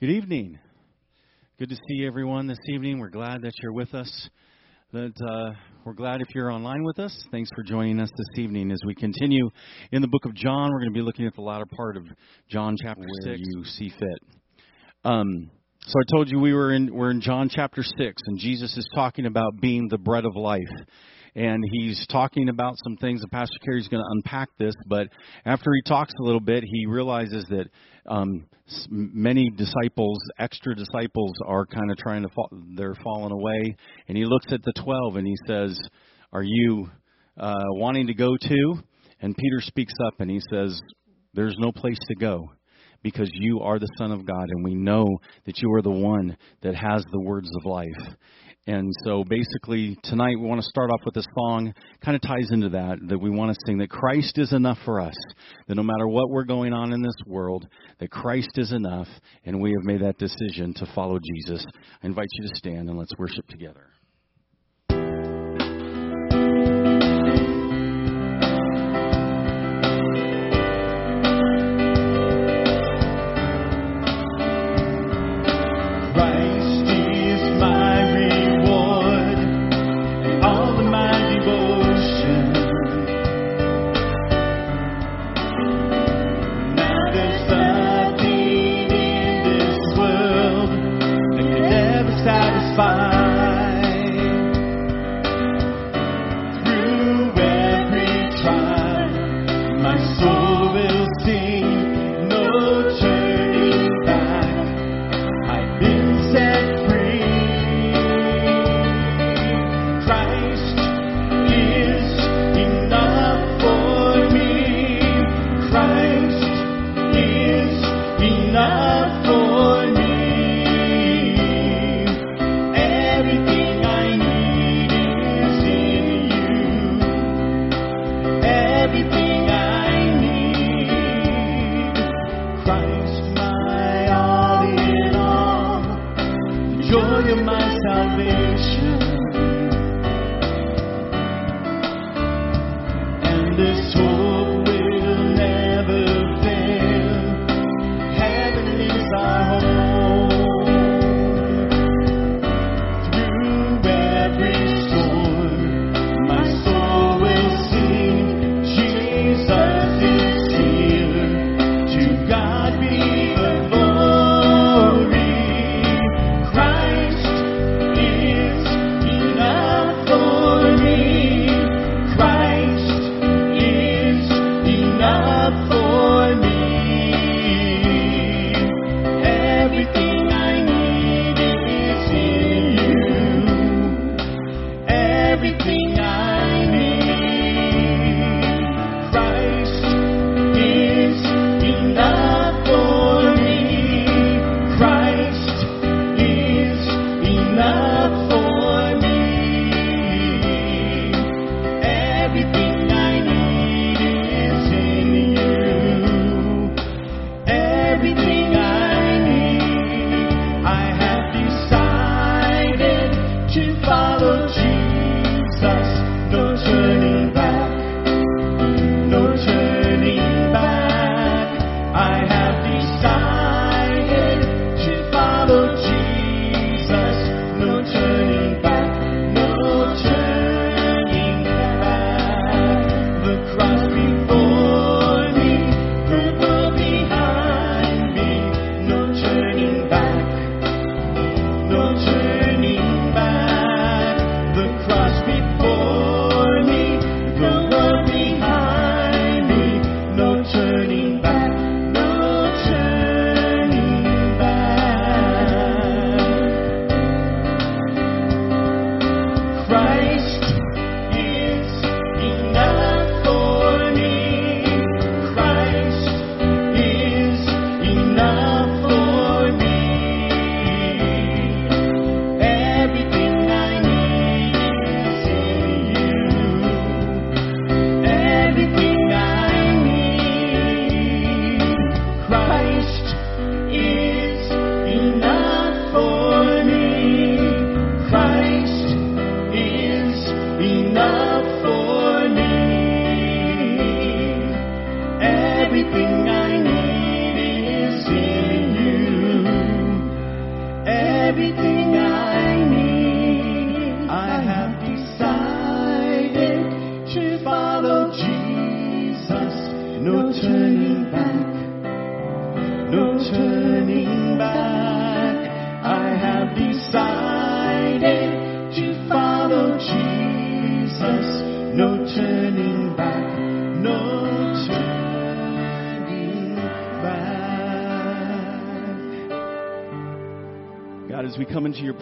Good evening. Good to see everyone this evening. We're glad that you're with us. That uh, we're glad if you're online with us. Thanks for joining us this evening as we continue in the book of John. We're going to be looking at the latter part of John chapter Where six. you see fit. Um, so I told you we were in we're in John chapter six, and Jesus is talking about being the bread of life. And he's talking about some things, and Pastor Kerry's going to unpack this. But after he talks a little bit, he realizes that um, many disciples, extra disciples, are kind of trying to fall, they're falling away. And he looks at the twelve and he says, "Are you uh, wanting to go too?" And Peter speaks up and he says, "There's no place to go." because you are the Son of God, and we know that you are the one that has the words of life. And so basically, tonight we want to start off with a song, kind of ties into that, that we want to sing that Christ is enough for us, that no matter what we're going on in this world, that Christ is enough, and we have made that decision to follow Jesus. I invite you to stand and let's worship together.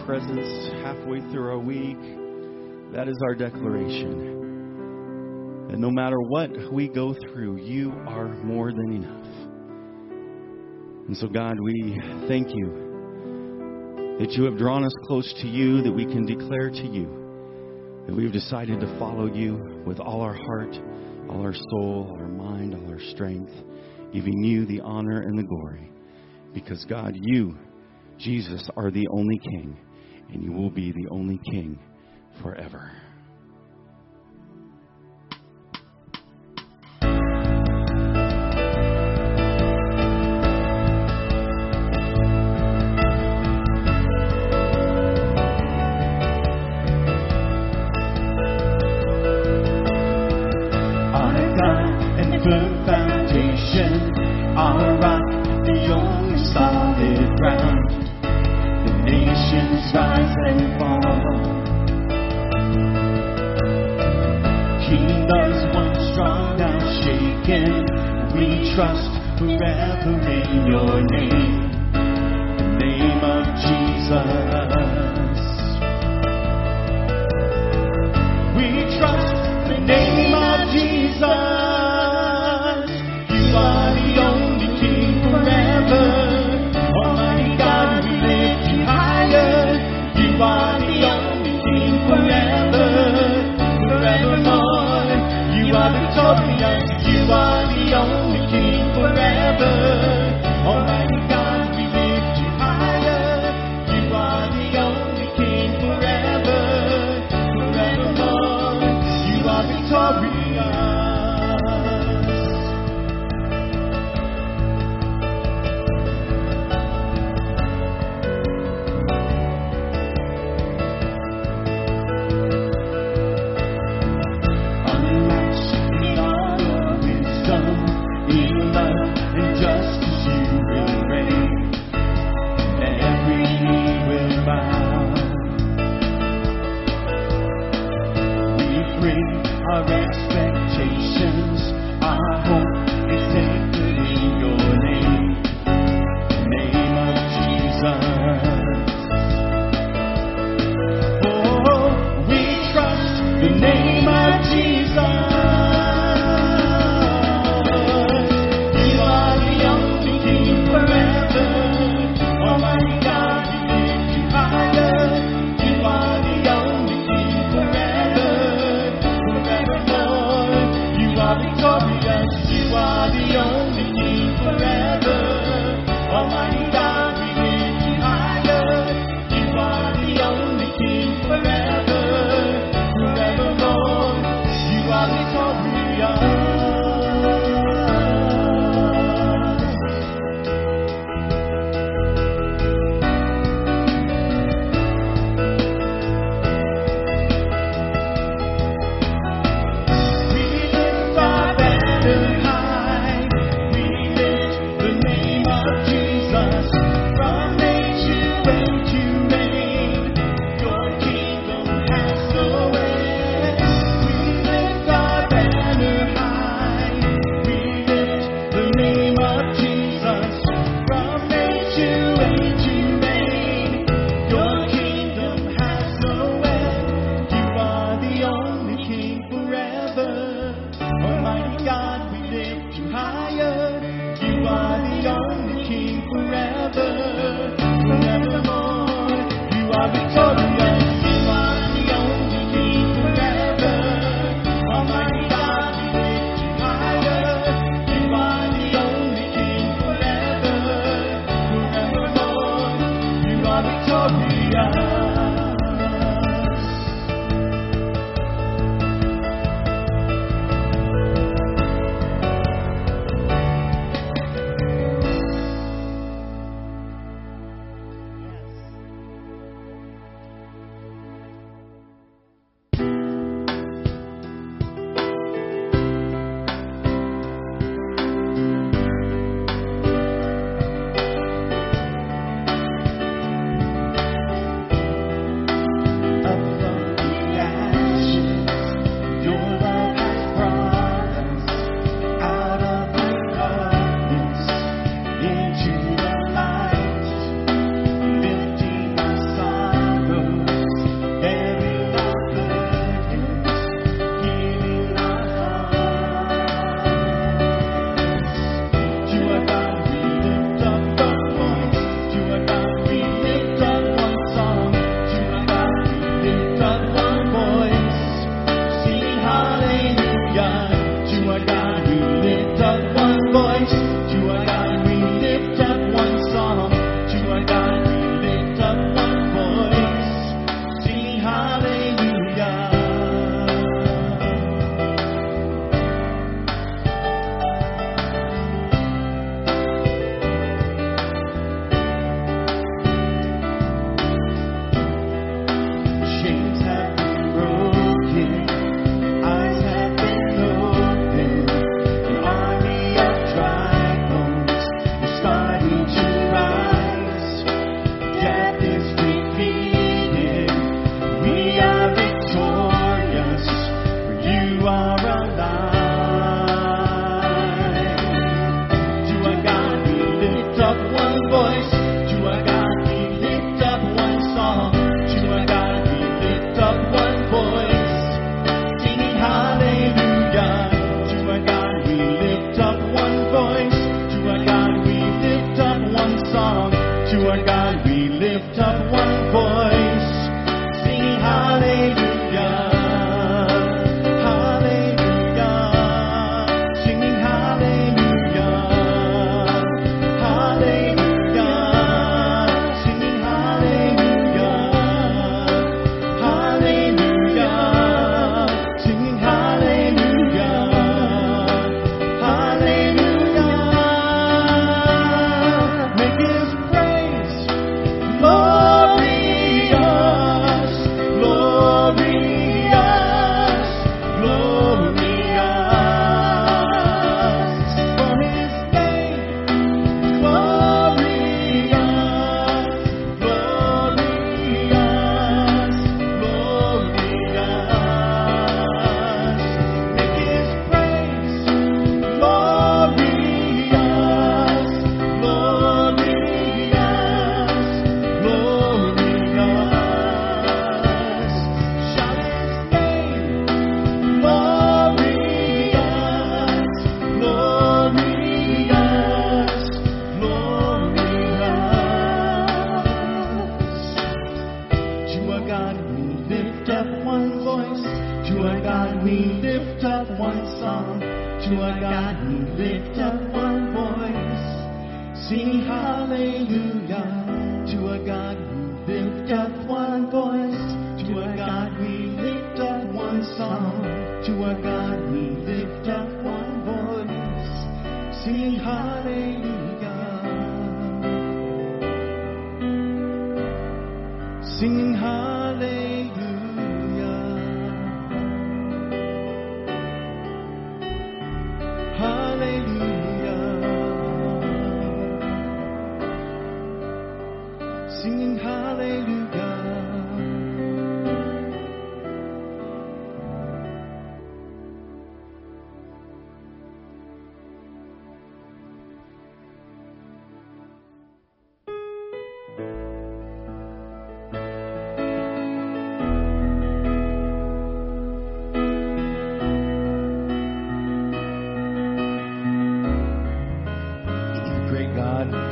presence halfway through our week. That is our declaration. That no matter what we go through, you are more than enough. And so, God, we thank you that you have drawn us close to you, that we can declare to you that we've decided to follow you with all our heart, all our soul, all our mind, all our strength, giving you the honor and the glory. Because, God, you, Jesus, are the only King and you will be the only king forever.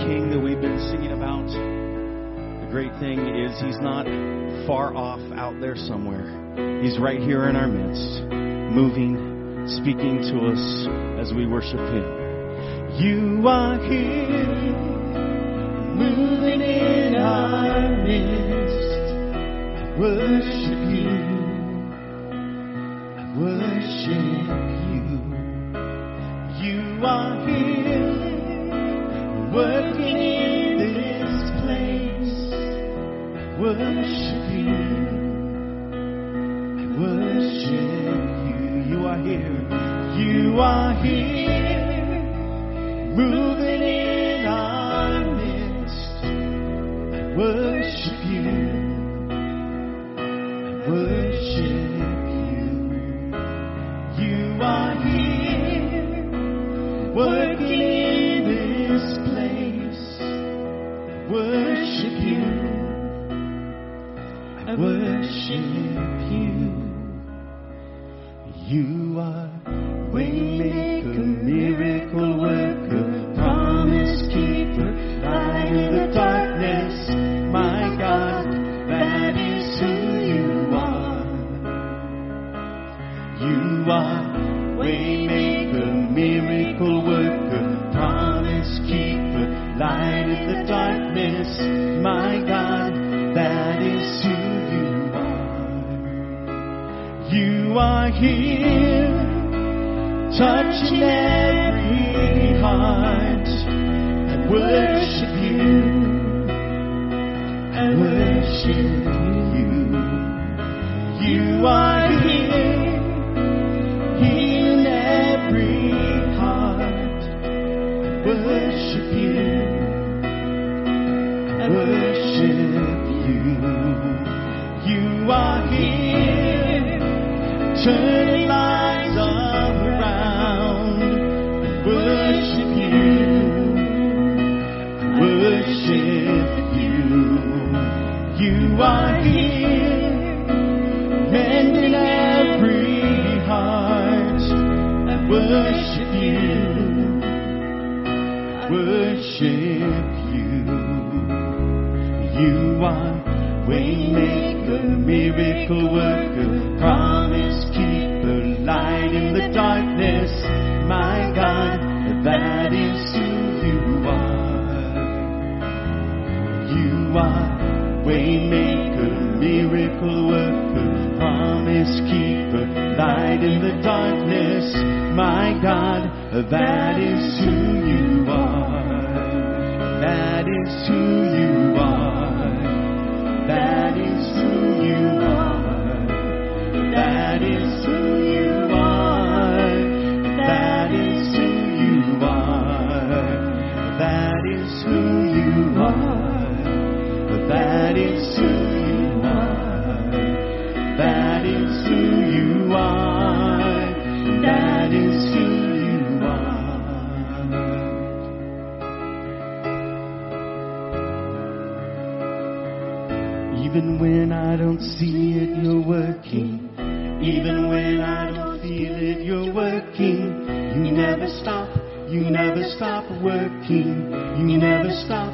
King that we've been singing about, the great thing is he's not far off out there somewhere. He's right here in our midst, moving, speaking to us as we worship him. You are here, moving in our midst. I worship you. Waymaker, miracle worker, promise keeper, light in the darkness. My God, that is who you are. That is who you are. That is who you are. That is who you are. That is who you are. That is who you are. Even when I don't see it, you're working. Even when I don't feel it, you're working. You never stop, you never stop working. You never stop,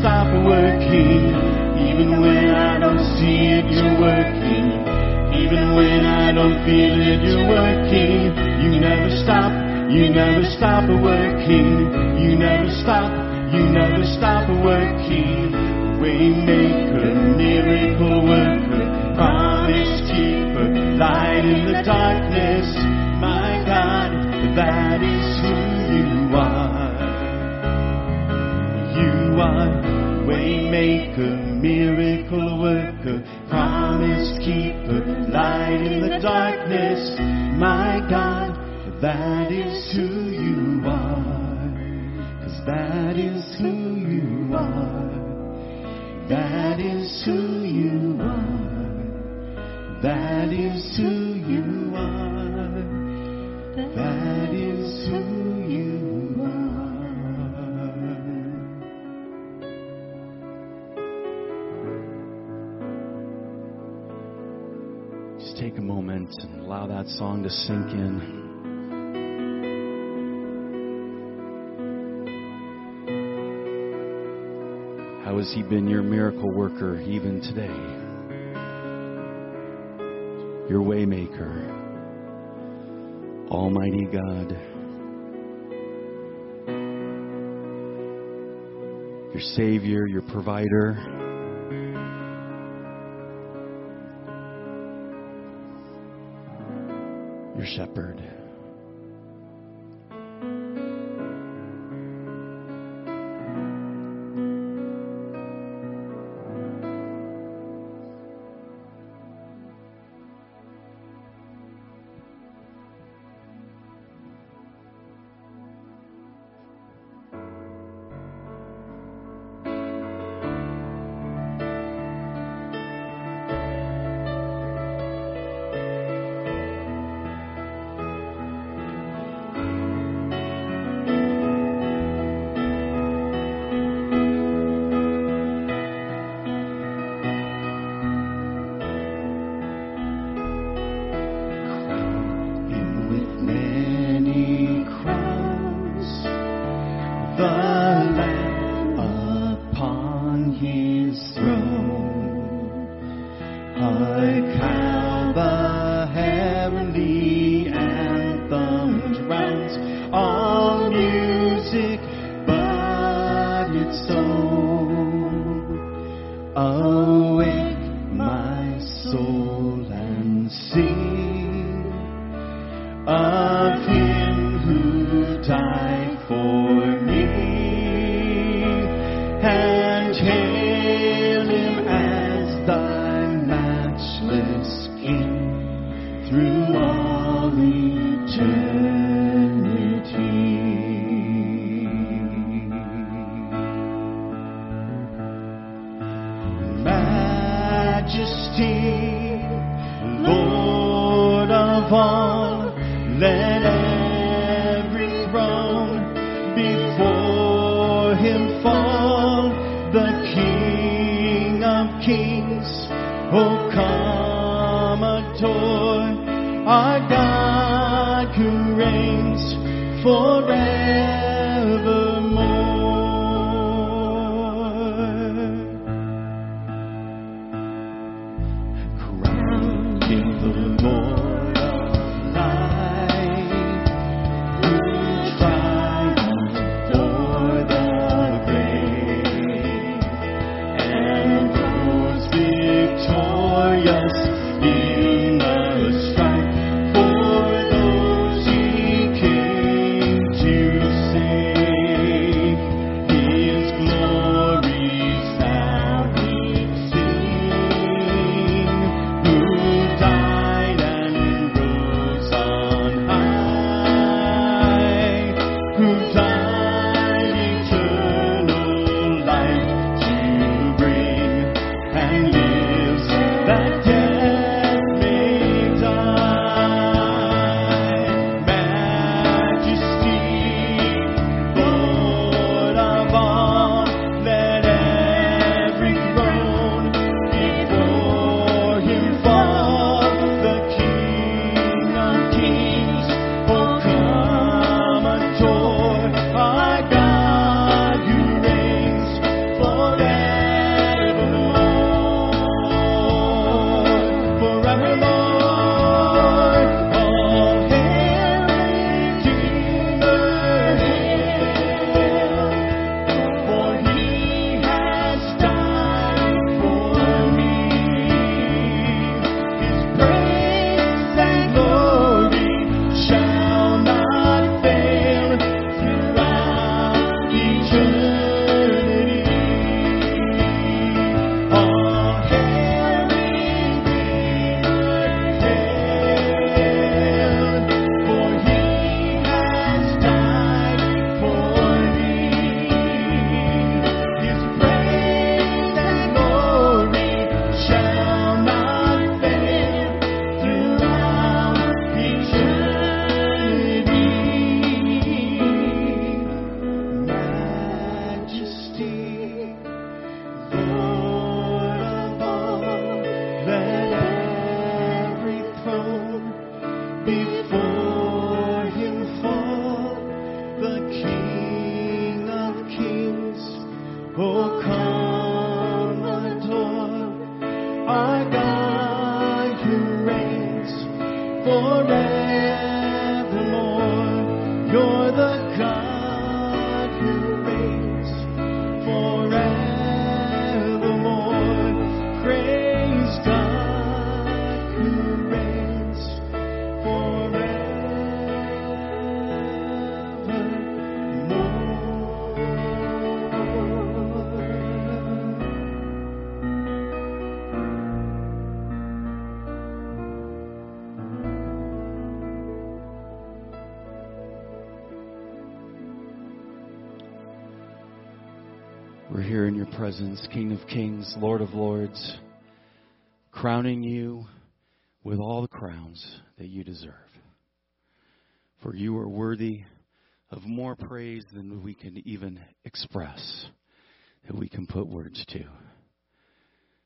Stop working. Even when I don't see it, you're working. Even when I don't feel it, you're working. You never stop, you never stop working. You never stop, you never stop working. Waymaker, miracle worker, promise keeper, light in the darkness. My God, that Are waymaker, miracle worker, promise keeper, light in the darkness. My God, that is who you are. Cause that is who you are. That is who you are. That is who you are. That is who you are. Take a moment and allow that song to sink in. How has He been your miracle worker even today? Your waymaker, Almighty God. Your Savior, your provider. Your shepherd. Presence, King of Kings, Lord of Lords, crowning you with all the crowns that you deserve. For you are worthy of more praise than we can even express, that we can put words to.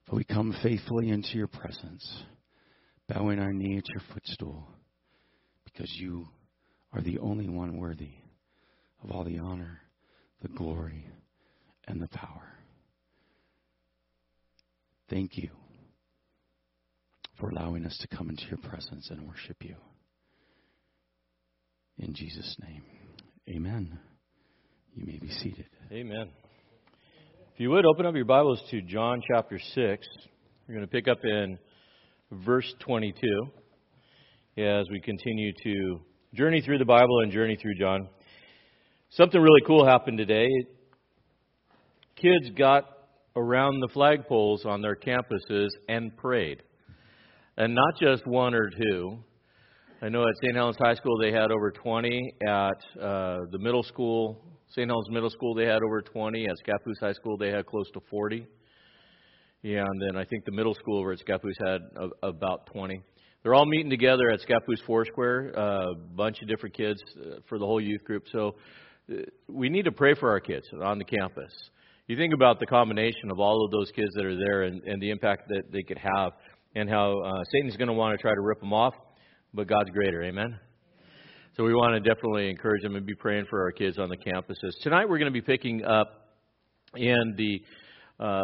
But we come faithfully into your presence, bowing our knee at your footstool, because you are the only one worthy of all the honor, the glory, and the power. Thank you for allowing us to come into your presence and worship you. In Jesus' name, amen. You may be seated. Amen. If you would open up your Bibles to John chapter 6, we're going to pick up in verse 22 as we continue to journey through the Bible and journey through John. Something really cool happened today. Kids got around the flagpoles on their campuses and prayed. And not just one or two. I know at St. Helens High School they had over 20. At uh, the middle school, St. Helens Middle School, they had over 20. At Scappoose High School, they had close to 40. Yeah, and then I think the middle school over at Scappoose had a, about 20. They're all meeting together at Scappoose Foursquare, a bunch of different kids uh, for the whole youth group. So uh, we need to pray for our kids on the campus. You think about the combination of all of those kids that are there and, and the impact that they could have, and how uh, Satan's going to want to try to rip them off, but God's greater. Amen. So we want to definitely encourage them and be praying for our kids on the campuses. Tonight we're going to be picking up in the uh,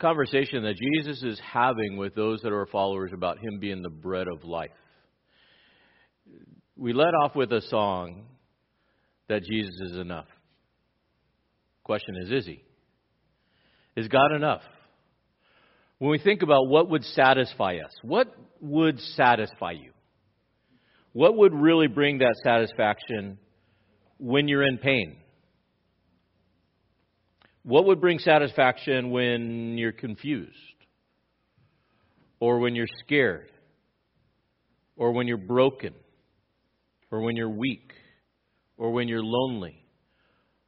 conversation that Jesus is having with those that are followers about Him being the bread of life. We led off with a song that Jesus is enough. Question is, is He? Is God enough? When we think about what would satisfy us, what would satisfy you? What would really bring that satisfaction when you're in pain? What would bring satisfaction when you're confused? Or when you're scared? Or when you're broken? Or when you're weak? Or when you're lonely?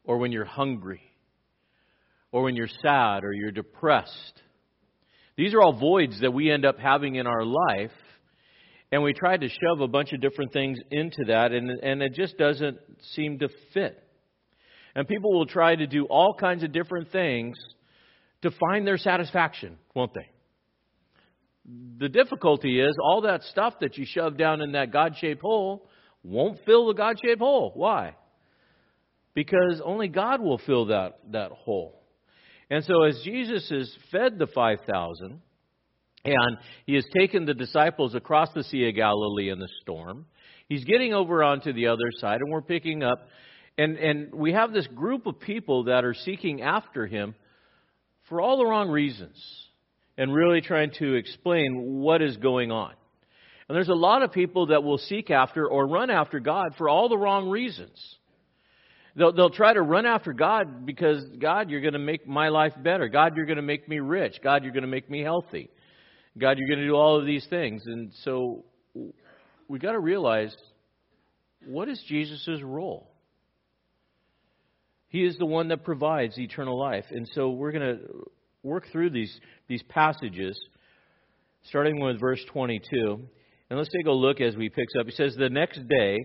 Or when you're hungry? Or when you're sad or you're depressed? These are all voids that we end up having in our life, and we try to shove a bunch of different things into that, and, and it just doesn't seem to fit. And people will try to do all kinds of different things to find their satisfaction, won't they? The difficulty is all that stuff that you shove down in that God shaped hole won't fill the God shaped hole. Why? Because only God will fill that, that hole. And so, as Jesus has fed the 5,000, and he has taken the disciples across the Sea of Galilee in the storm, he's getting over onto the other side, and we're picking up and, and we have this group of people that are seeking after him for all the wrong reasons and really trying to explain what is going on. And there's a lot of people that will seek after or run after God for all the wrong reasons. They'll, they'll try to run after God because, God, you're going to make my life better. God, you're going to make me rich. God, you're going to make me healthy. God, you're going to do all of these things. And so we got to realize what is Jesus' role? He is the one that provides eternal life. And so we're going to work through these, these passages, starting with verse 22. And let's take a look as we picks up. He says, The next day,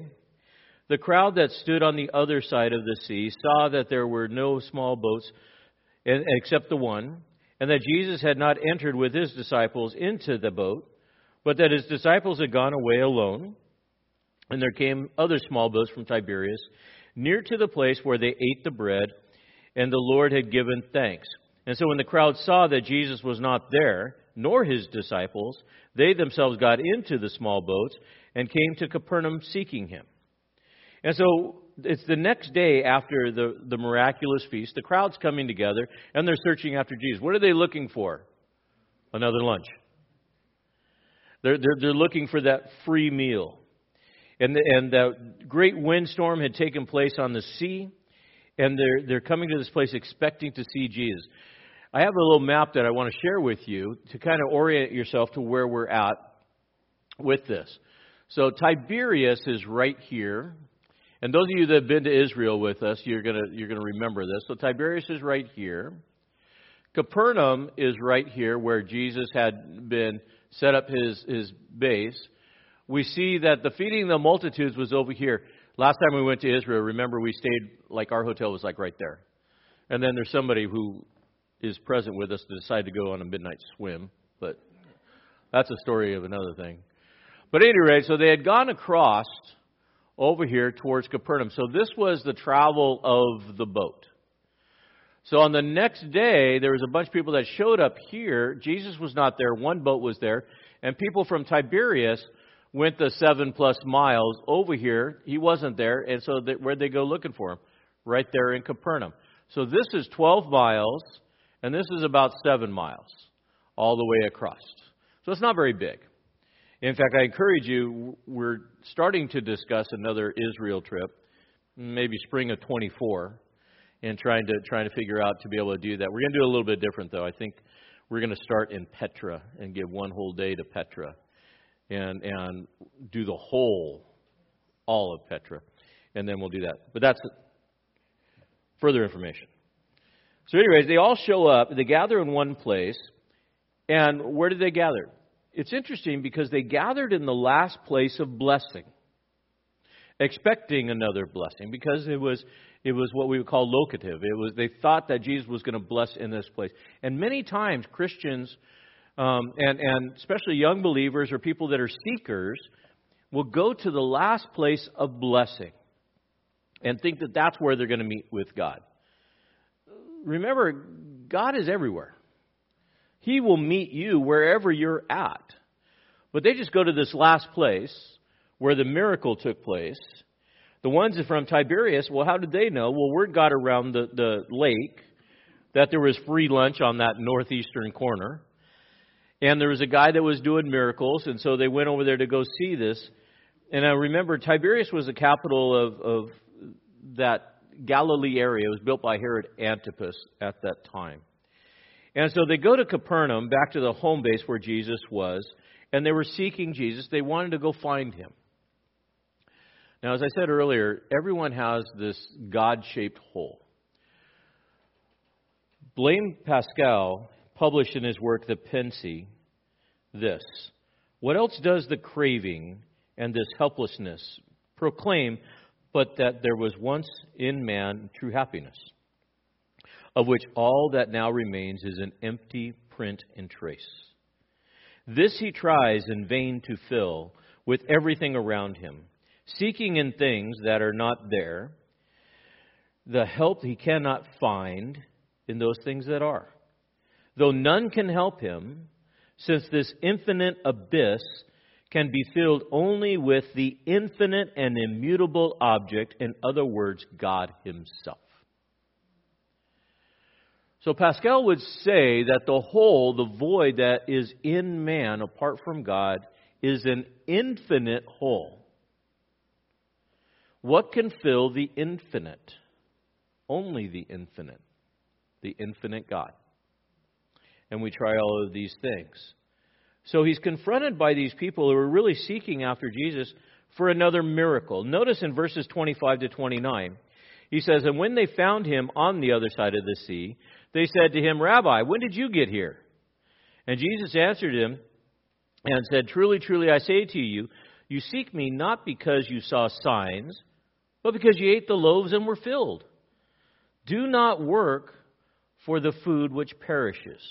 the crowd that stood on the other side of the sea saw that there were no small boats except the one, and that Jesus had not entered with his disciples into the boat, but that his disciples had gone away alone. And there came other small boats from Tiberias near to the place where they ate the bread, and the Lord had given thanks. And so when the crowd saw that Jesus was not there, nor his disciples, they themselves got into the small boats and came to Capernaum seeking him. And so it's the next day after the, the miraculous feast. The crowd's coming together and they're searching after Jesus. What are they looking for? Another lunch. They're, they're, they're looking for that free meal. And, the, and that great windstorm had taken place on the sea, and they're, they're coming to this place expecting to see Jesus. I have a little map that I want to share with you to kind of orient yourself to where we're at with this. So Tiberias is right here. And those of you that have been to Israel with us, you're going to, you're going to remember this. So Tiberias is right here. Capernaum is right here where Jesus had been set up his, his base we see that the feeding the multitudes was over here. Last time we went to Israel, remember we stayed like our hotel was like right there. And then there's somebody who is present with us to decide to go on a midnight swim, but that's a story of another thing. But anyway, so they had gone across over here towards Capernaum. So this was the travel of the boat. So on the next day, there was a bunch of people that showed up here. Jesus was not there. One boat was there. And people from Tiberias went the seven plus miles over here. He wasn't there, and so they, where'd they go looking for him? Right there in Capernaum. So this is 12 miles, and this is about seven miles all the way across. So it's not very big. In fact, I encourage you, we're starting to discuss another Israel trip, maybe spring of 24, and trying to trying to figure out to be able to do that. We're going to do a little bit different, though. I think we're going to start in Petra and give one whole day to Petra and and do the whole, all of Petra, and then we'll do that. But that's further information. So, anyways, they all show up. They gather in one place, And where did they gather? It's interesting because they gathered in the last place of blessing, expecting another blessing because it was it was what we would call locative. It was they thought that Jesus was going to bless in this place. And many times Christians um, and and especially young believers or people that are seekers will go to the last place of blessing and think that that's where they're going to meet with God. Remember, God is everywhere. He will meet you wherever you're at. But they just go to this last place where the miracle took place. The ones from Tiberias, well, how did they know? Well, word got around the, the lake that there was free lunch on that northeastern corner. And there was a guy that was doing miracles, and so they went over there to go see this. And I remember Tiberias was the capital of, of that Galilee area. It was built by Herod Antipas at that time. And so they go to Capernaum, back to the home base where Jesus was, and they were seeking Jesus. They wanted to go find him. Now, as I said earlier, everyone has this God shaped hole. Blaise Pascal published in his work, The Pensées, this What else does the craving and this helplessness proclaim but that there was once in man true happiness, of which all that now remains is an empty print and trace. This he tries in vain to fill with everything around him, seeking in things that are not there the help he cannot find in those things that are. Though none can help him, since this infinite abyss can be filled only with the infinite and immutable object, in other words, God Himself. So Pascal would say that the hole, the void that is in man apart from God, is an infinite hole. What can fill the infinite? Only the infinite, the infinite God. And we try all of these things. So he's confronted by these people who are really seeking after Jesus for another miracle. Notice in verses 25 to 29, he says, And when they found him on the other side of the sea, they said to him, Rabbi, when did you get here? And Jesus answered him and said, Truly, truly, I say to you, you seek me not because you saw signs, but because you ate the loaves and were filled. Do not work for the food which perishes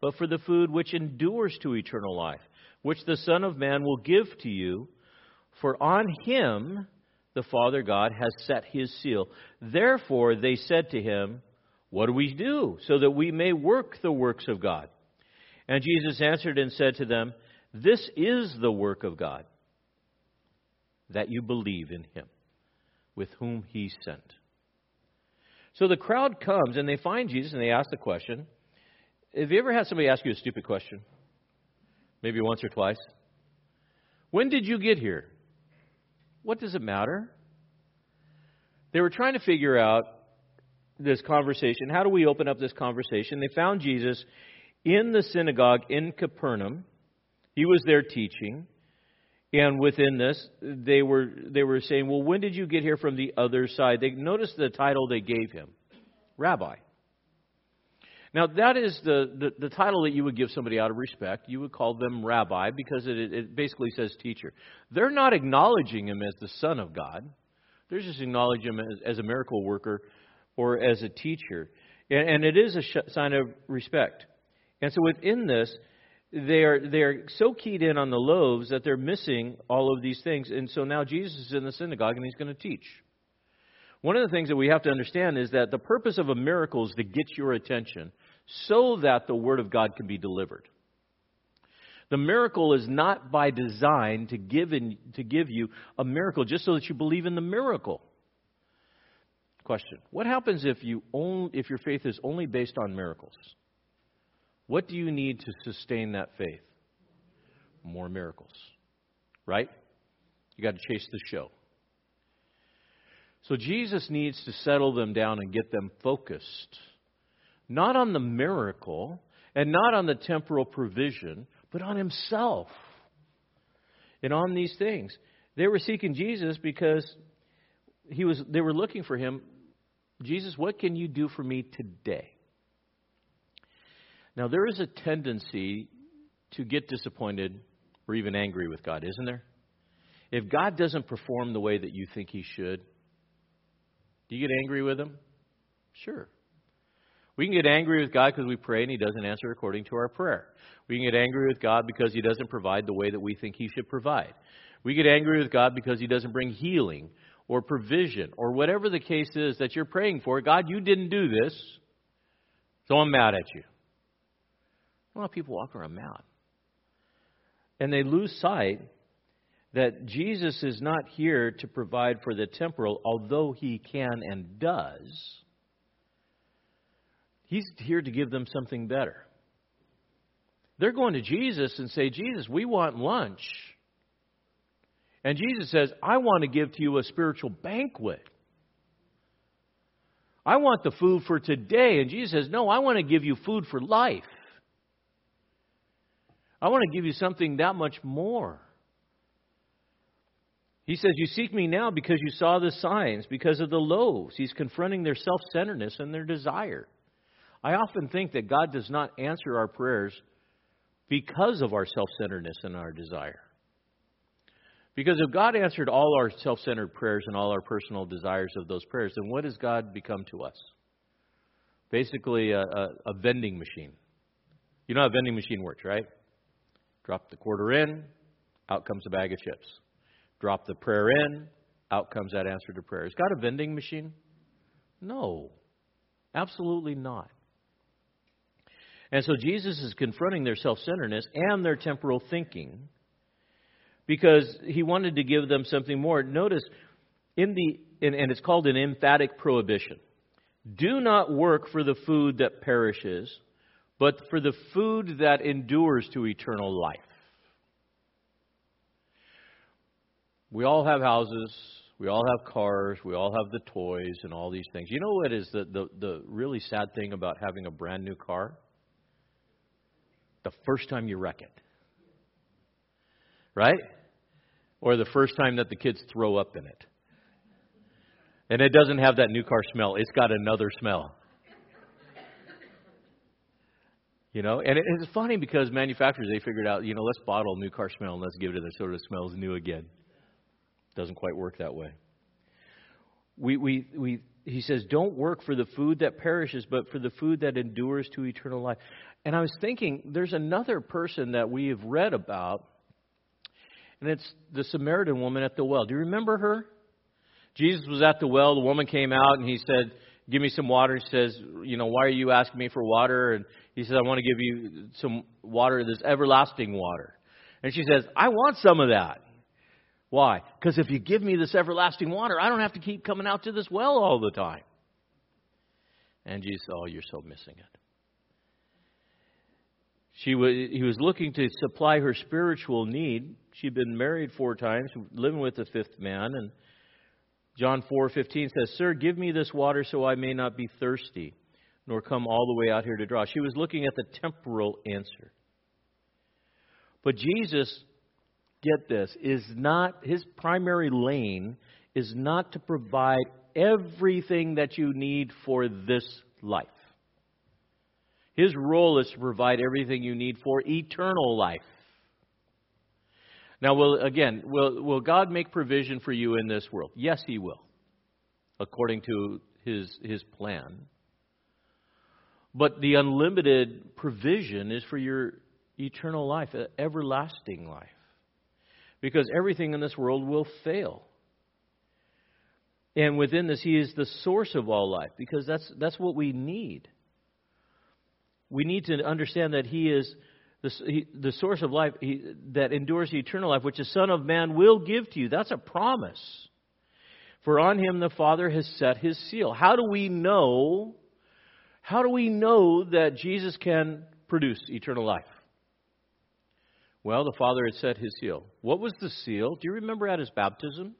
but for the food which endures to eternal life, which the Son of Man will give to you. For on him the Father God has set his seal. Therefore they said to him, What do we do, so that we may work the works of God? And Jesus answered and said to them, This is the work of God, that you believe in him, with whom he sent. So the crowd comes and they find Jesus and they ask the question, have you ever had somebody ask you a stupid question? Maybe once or twice. When did you get here? What does it matter? They were trying to figure out this conversation. How do we open up this conversation? They found Jesus in the synagogue in Capernaum. He was there teaching. And within this, they were they were saying, "Well, when did you get here from the other side?" They noticed the title they gave him, Rabbi. Now, that is the, the, the, title that you would give somebody out of respect. You would call them rabbi because it, it basically says teacher. They're not acknowledging him as the Son of God, they're just acknowledging him as, as a miracle worker or as a teacher. And, and it is a sh- sign of respect. And so within this, they are they're so keyed in on the loaves that they're missing all of these things. And so now Jesus is in the synagogue and he's going to teach. One of the things that we have to understand is that the purpose of a miracle is to get your attention so that the Word of God can be delivered. The miracle is not by design to give, in, to give you a miracle just so that you believe in the miracle. Question What happens if, you only, if your faith is only based on miracles? What do you need to sustain that faith? More miracles. Right? You got to chase the show. So Jesus needs to settle them down and get them focused, not on the miracle and not on the temporal provision, but on Himself and on these things. They were seeking Jesus because he was, they were looking for Him. Jesus, what can you do for me today? Now, there is a tendency to get disappointed or even angry with God, isn't there? If God doesn't perform the way that you think He should, do you get angry with Him? Sure. We can get angry with God because we pray and He doesn't answer according to our prayer. We can get angry with God because He doesn't provide the way that we think He should provide. We get angry with God because He doesn't bring healing or provision or whatever the case is that you're praying for. God, you didn't do this, so I'm mad at you. A lot of people walk around mad. And they lose sight that Jesus is not here to provide for the temporal, although he can and does. He's here to give them something better. They're going to Jesus and say, Jesus, we want lunch. And Jesus says, I want to give to you a spiritual banquet. I want the food for today. And Jesus says, No, I want to give you food for life. I want to give you something that much more. He says, You seek me now because you saw the signs, because of the loaves. He's confronting their self centeredness and their desire. I often think that God does not answer our prayers because of our self centeredness and our desire. Because if God answered all our self centered prayers and all our personal desires of those prayers, then what has God become to us? Basically, a, a, a vending machine. You know how a vending machine works, right? Drop the quarter in, out comes a bag of chips. Drop the prayer in, out comes that answer to prayer. Is God a vending machine? No, absolutely not. And so Jesus is confronting their self centeredness and their temporal thinking because he wanted to give them something more. Notice, in the, and, and it's called an emphatic prohibition. Do not work for the food that perishes, but for the food that endures to eternal life. We all have houses, we all have cars, we all have the toys and all these things. You know what is the, the, the really sad thing about having a brand new car? The first time you wreck it. Right? Or the first time that the kids throw up in it. And it doesn't have that new car smell, it's got another smell. You know, and it's funny because manufacturers they figured out, you know, let's bottle new car smell and let's give it a sort of smells new again. Doesn't quite work that way. We, we, we, he says, don't work for the food that perishes, but for the food that endures to eternal life. And I was thinking, there's another person that we have read about, and it's the Samaritan woman at the well. Do you remember her? Jesus was at the well. The woman came out, and he said, Give me some water. She says, You know, why are you asking me for water? And he says, I want to give you some water, this everlasting water. And she says, I want some of that. Why? Because if you give me this everlasting water, I don't have to keep coming out to this well all the time. And Jesus Oh, you're so missing it. She was, he was looking to supply her spiritual need. She'd been married four times, living with the fifth man, and John 4:15 says, "Sir, give me this water so I may not be thirsty, nor come all the way out here to draw." She was looking at the temporal answer. But Jesus get this, is not, his primary lane is not to provide everything that you need for this life. His role is to provide everything you need for eternal life. Now, will again, will, will God make provision for you in this world? Yes, He will, according to His, his plan. But the unlimited provision is for your eternal life, uh, everlasting life because everything in this world will fail. And within this, He is the source of all life because that's, that's what we need. We need to understand that He is the, he, the source of life he, that endures eternal life, which the Son of Man will give to you. That's a promise. For on Him the Father has set His seal. How do we know? How do we know that Jesus can produce eternal life? Well, the Father had set his seal. What was the seal? Do you remember at his baptism?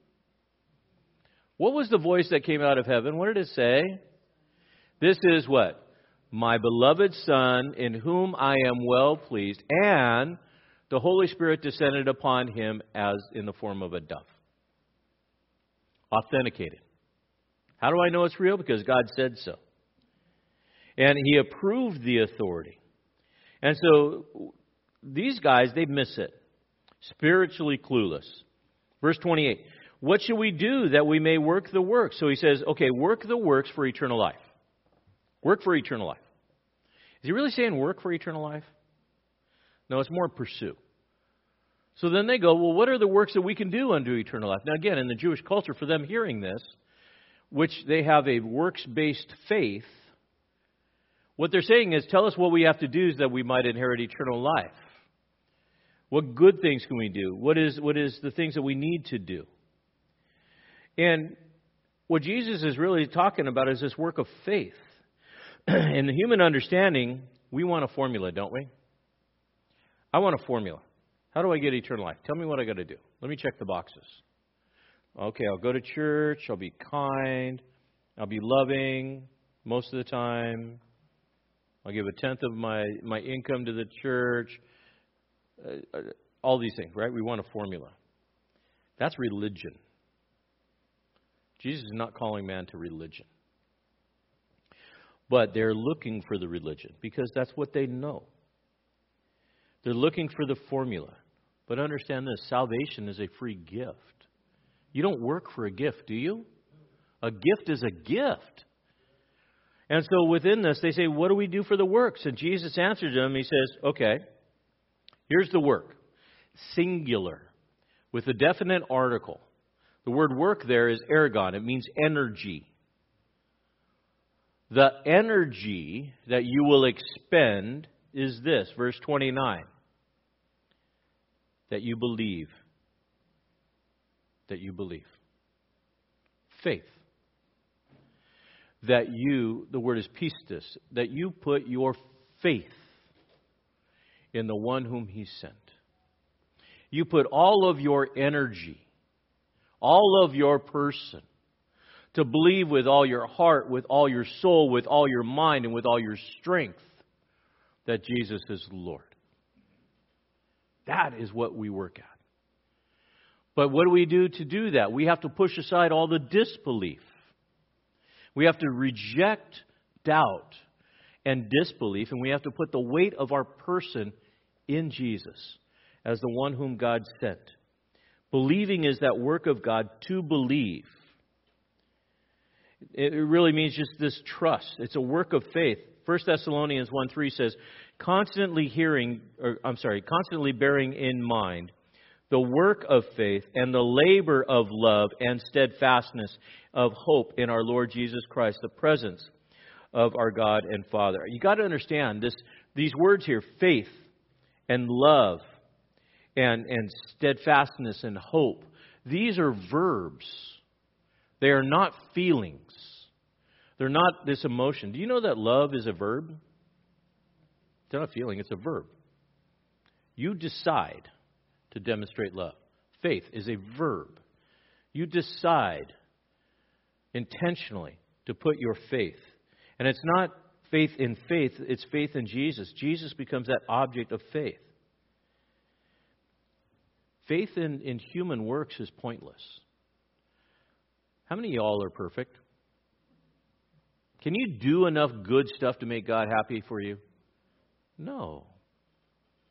What was the voice that came out of heaven? What did it say? This is what? My beloved Son, in whom I am well pleased. And the Holy Spirit descended upon him as in the form of a dove. Authenticated. How do I know it's real? Because God said so. And he approved the authority. And so these guys, they miss it. Spiritually clueless. Verse 28. What should we do that we may work the works? So he says, okay, work the works for eternal life. Work for eternal life. Is he really saying work for eternal life? No, it's more pursue. So then they go, well, what are the works that we can do unto eternal life? Now, again, in the Jewish culture, for them hearing this, which they have a works based faith, what they're saying is, tell us what we have to do so that we might inherit eternal life. What good things can we do? What is, what is the things that we need to do? And what Jesus is really talking about is this work of faith. In the human understanding, we want a formula, don't we? I want a formula. How do I get eternal life? Tell me what I got to do. Let me check the boxes. Okay, I'll go to church. I'll be kind. I'll be loving most of the time. I'll give a tenth of my, my income to the church. Uh, uh, all these things, right? We want a formula. That's religion. Jesus is not calling man to religion. But they're looking for the religion because that's what they know. They're looking for the formula. But understand this salvation is a free gift. You don't work for a gift, do you? A gift is a gift. And so within this, they say, What do we do for the works? And Jesus answers them. He says, Okay, here's the work singular, with a definite article. The word work there is ergon, it means energy. The energy that you will expend is this, verse 29 that you believe. That you believe. Faith. That you, the word is pistis, that you put your faith in the one whom he sent. You put all of your energy, all of your person, to believe with all your heart, with all your soul, with all your mind, and with all your strength that Jesus is Lord. That is what we work at. But what do we do to do that? We have to push aside all the disbelief. We have to reject doubt and disbelief, and we have to put the weight of our person in Jesus as the one whom God sent. Believing is that work of God to believe. It really means just this trust. It's a work of faith. 1 Thessalonians 1 3 says, constantly hearing, or I'm sorry, constantly bearing in mind the work of faith and the labor of love and steadfastness of hope in our Lord Jesus Christ, the presence of our God and Father. You got to understand this, these words here, faith and love and, and steadfastness and hope. These are verbs. They are not feelings. They're not this emotion. Do you know that love is a verb? It's not a feeling, it's a verb. You decide to demonstrate love. Faith is a verb. You decide intentionally to put your faith. And it's not faith in faith, it's faith in Jesus. Jesus becomes that object of faith. Faith in, in human works is pointless. How many of y'all are perfect? Can you do enough good stuff to make God happy for you? No.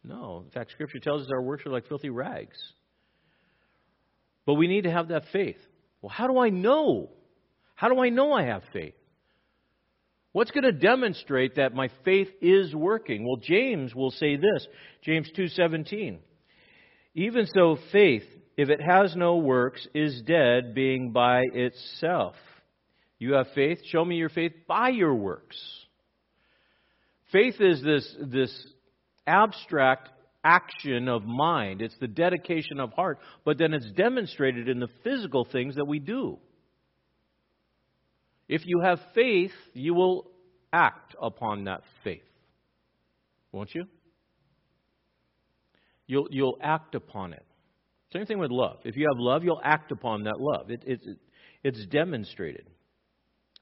No. In fact, Scripture tells us our works are like filthy rags. But we need to have that faith. Well, how do I know? How do I know I have faith? What's going to demonstrate that my faith is working? Well, James will say this, James 2:17. Even so faith, if it has no works, is dead being by itself. You have faith, show me your faith by your works. Faith is this, this abstract action of mind, it's the dedication of heart, but then it's demonstrated in the physical things that we do. If you have faith, you will act upon that faith. Won't you? You'll, you'll act upon it. Same thing with love. If you have love, you'll act upon that love. It, it, it's demonstrated.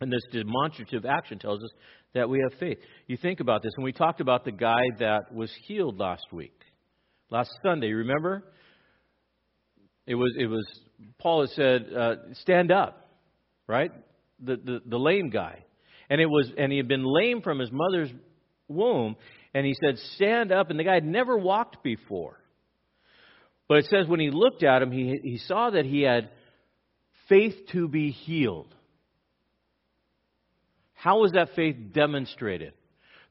And this demonstrative action tells us that we have faith. You think about this, and we talked about the guy that was healed last week, last Sunday. Remember? It was it was Paul had said, uh, "Stand up," right? The, the the lame guy, and it was and he had been lame from his mother's womb, and he said, Stand up. And the guy had never walked before. But it says when he looked at him, he, he saw that he had faith to be healed. How was that faith demonstrated?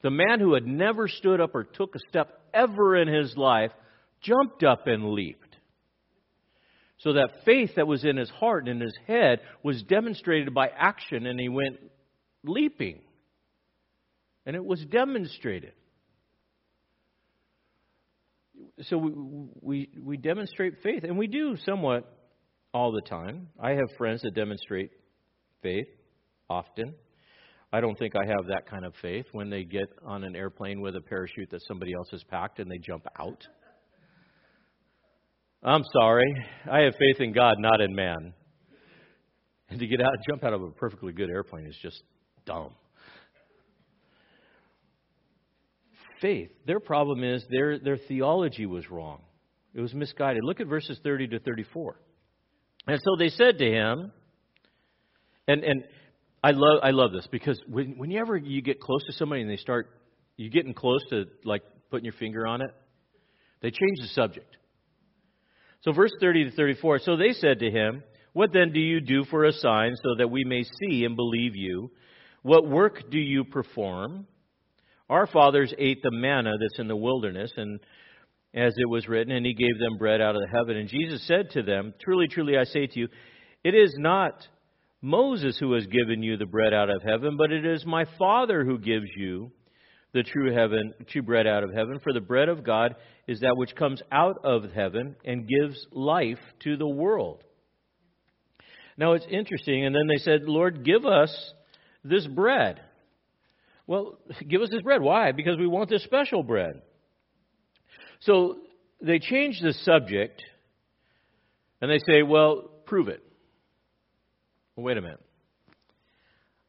The man who had never stood up or took a step ever in his life jumped up and leaped. So that faith that was in his heart and in his head was demonstrated by action, and he went leaping. And it was demonstrated. So we, we, we demonstrate faith, and we do somewhat all the time. I have friends that demonstrate faith often. I don't think I have that kind of faith when they get on an airplane with a parachute that somebody else has packed and they jump out. I'm sorry. I have faith in God, not in man. And to get out, jump out of a perfectly good airplane is just dumb. Faith. Their problem is their, their theology was wrong. It was misguided. Look at verses 30 to 34. And so they said to him, and, and I love I love this because when whenever you get close to somebody and they start you getting close to like putting your finger on it, they change the subject. So verse 30 to 34, so they said to him, "What then do you do for a sign so that we may see and believe you? What work do you perform? Our fathers ate the manna that's in the wilderness and as it was written, and he gave them bread out of the heaven. And Jesus said to them, Truly, truly, I say to you, it is not Moses who has given you the bread out of heaven, but it is my Father who gives you the true heaven, true bread out of heaven. For the bread of God is that which comes out of heaven and gives life to the world. Now it's interesting, and then they said, Lord, give us this bread. Well, give us this bread. Why? Because we want this special bread. So they change the subject and they say, well, prove it. Well, wait a minute.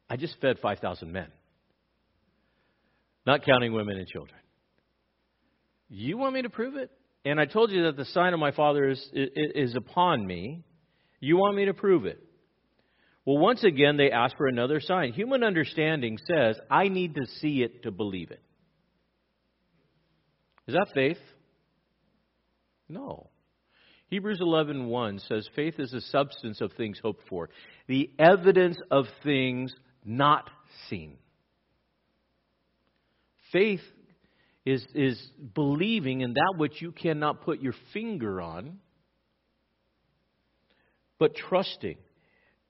I just fed 5,000 men, not counting women and children. You want me to prove it? And I told you that the sign of my Father is, is, upon me. You want me to prove it? Well, once again, they ask for another sign. Human understanding says, I need to see it to believe it. Is that faith? No. Hebrews 11:1 says faith is the substance of things hoped for, the evidence of things not seen. Faith is, is believing in that which you cannot put your finger on, but trusting.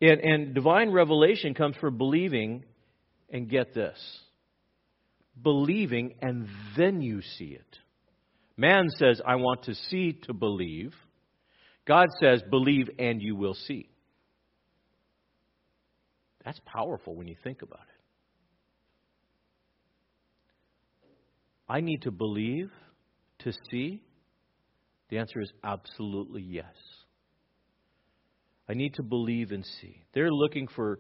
And, and divine revelation comes from believing, and get this believing, and then you see it. Man says, I want to see to believe. God says, believe and you will see. That's powerful when you think about it. I need to believe to see? The answer is absolutely yes. I need to believe and see. They're looking for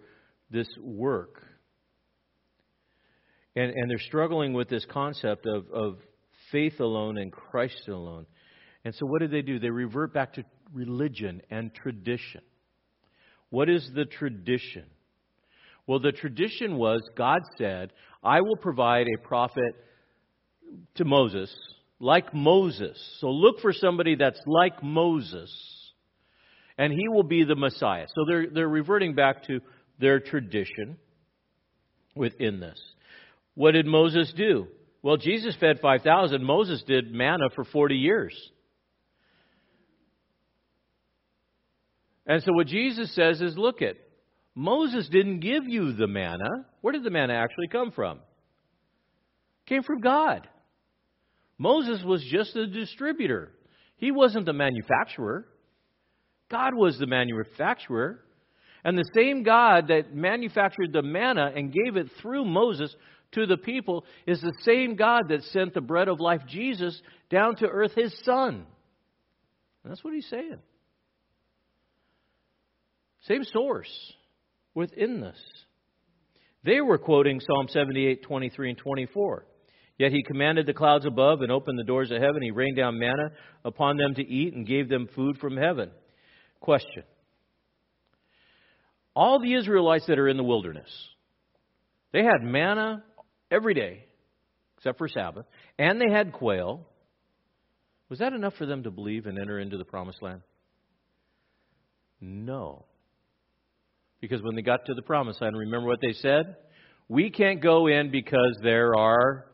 this work. And, and they're struggling with this concept of, of faith alone and Christ alone. And so, what do they do? They revert back to religion and tradition. What is the tradition? Well, the tradition was God said, I will provide a prophet to Moses, like Moses. So look for somebody that's like Moses, and he will be the Messiah. So they're, they're reverting back to their tradition within this. What did Moses do? Well, Jesus fed 5,000. Moses did manna for 40 years. And so what Jesus says is look at Moses didn't give you the manna. Where did the manna actually come from? It came from God. Moses was just a distributor. He wasn't the manufacturer. God was the manufacturer. And the same God that manufactured the manna and gave it through Moses to the people is the same God that sent the bread of life, Jesus, down to earth, his son. And that's what he's saying. Same source within this. They were quoting Psalm 78, 23, and 24. Yet he commanded the clouds above and opened the doors of heaven. He rained down manna upon them to eat and gave them food from heaven. Question. All the Israelites that are in the wilderness, they had manna every day. except for Sabbath, and they had quail, was that enough for them to believe and enter into the promised land? No. Because when they got to the promised land, remember what they said? We can't go in because there are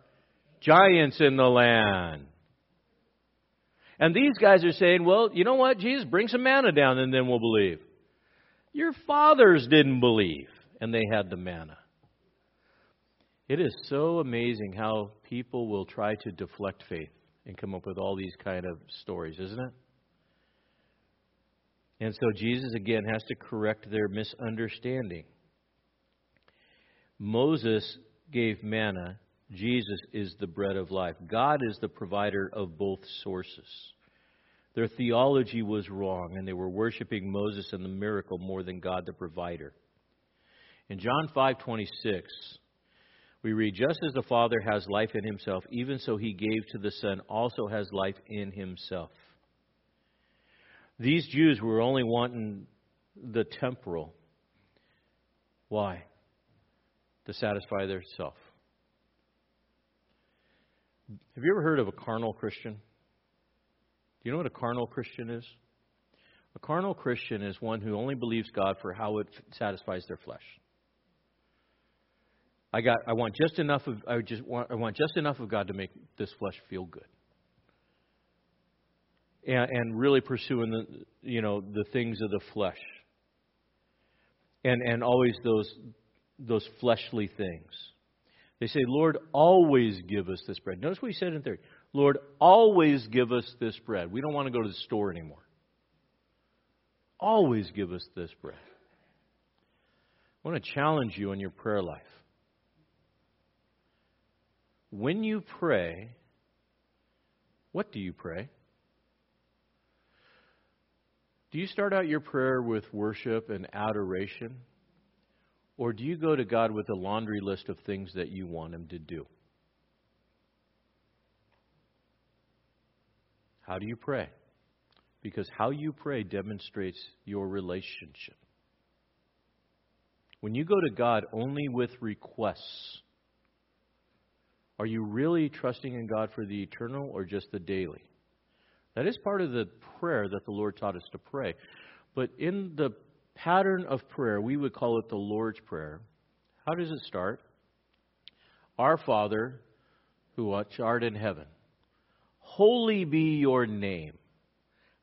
giants in the land. And these guys are saying, well, you know what, Jesus, bring some manna down and then we'll believe. Your fathers didn't believe, and they had the manna. It is so amazing how people will try to deflect faith and come up with all these kind of stories, isn't it? And so Jesus again has to correct their misunderstanding. Moses gave manna, Jesus is the bread of life. God is the provider of both sources. Their theology was wrong, and they were worshiping Moses and the miracle more than God the provider. In John 5:26, we read, "Just as the Father has life in himself, even so he gave to the Son also has life in himself." These Jews were only wanting the temporal. Why? To satisfy their self. Have you ever heard of a carnal Christian? Do you know what a carnal Christian is? A carnal Christian is one who only believes God for how it satisfies their flesh. I got I want just enough of I just want I want just enough of God to make this flesh feel good. And, and really pursuing the you know the things of the flesh. And and always those those fleshly things. They say, Lord, always give us this bread. Notice what he said in third. Lord, always give us this bread. We don't want to go to the store anymore. Always give us this bread. I want to challenge you in your prayer life. When you pray, what do you pray? Do you start out your prayer with worship and adoration? Or do you go to God with a laundry list of things that you want Him to do? How do you pray? Because how you pray demonstrates your relationship. When you go to God only with requests, are you really trusting in God for the eternal or just the daily? That is part of the prayer that the Lord taught us to pray. But in the pattern of prayer, we would call it the Lord's Prayer. How does it start? Our Father, who art in heaven, holy be your name.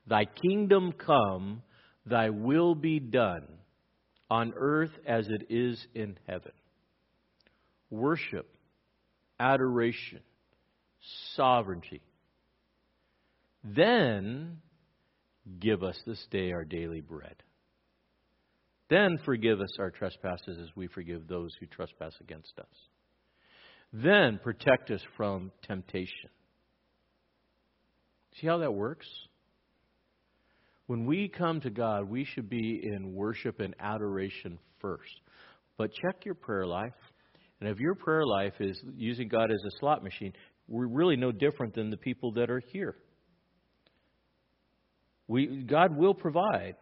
Thy kingdom come, thy will be done, on earth as it is in heaven. Worship, adoration, sovereignty. Then give us this day our daily bread. Then forgive us our trespasses as we forgive those who trespass against us. Then protect us from temptation. See how that works? When we come to God, we should be in worship and adoration first. But check your prayer life. And if your prayer life is using God as a slot machine, we're really no different than the people that are here. We, God will provide,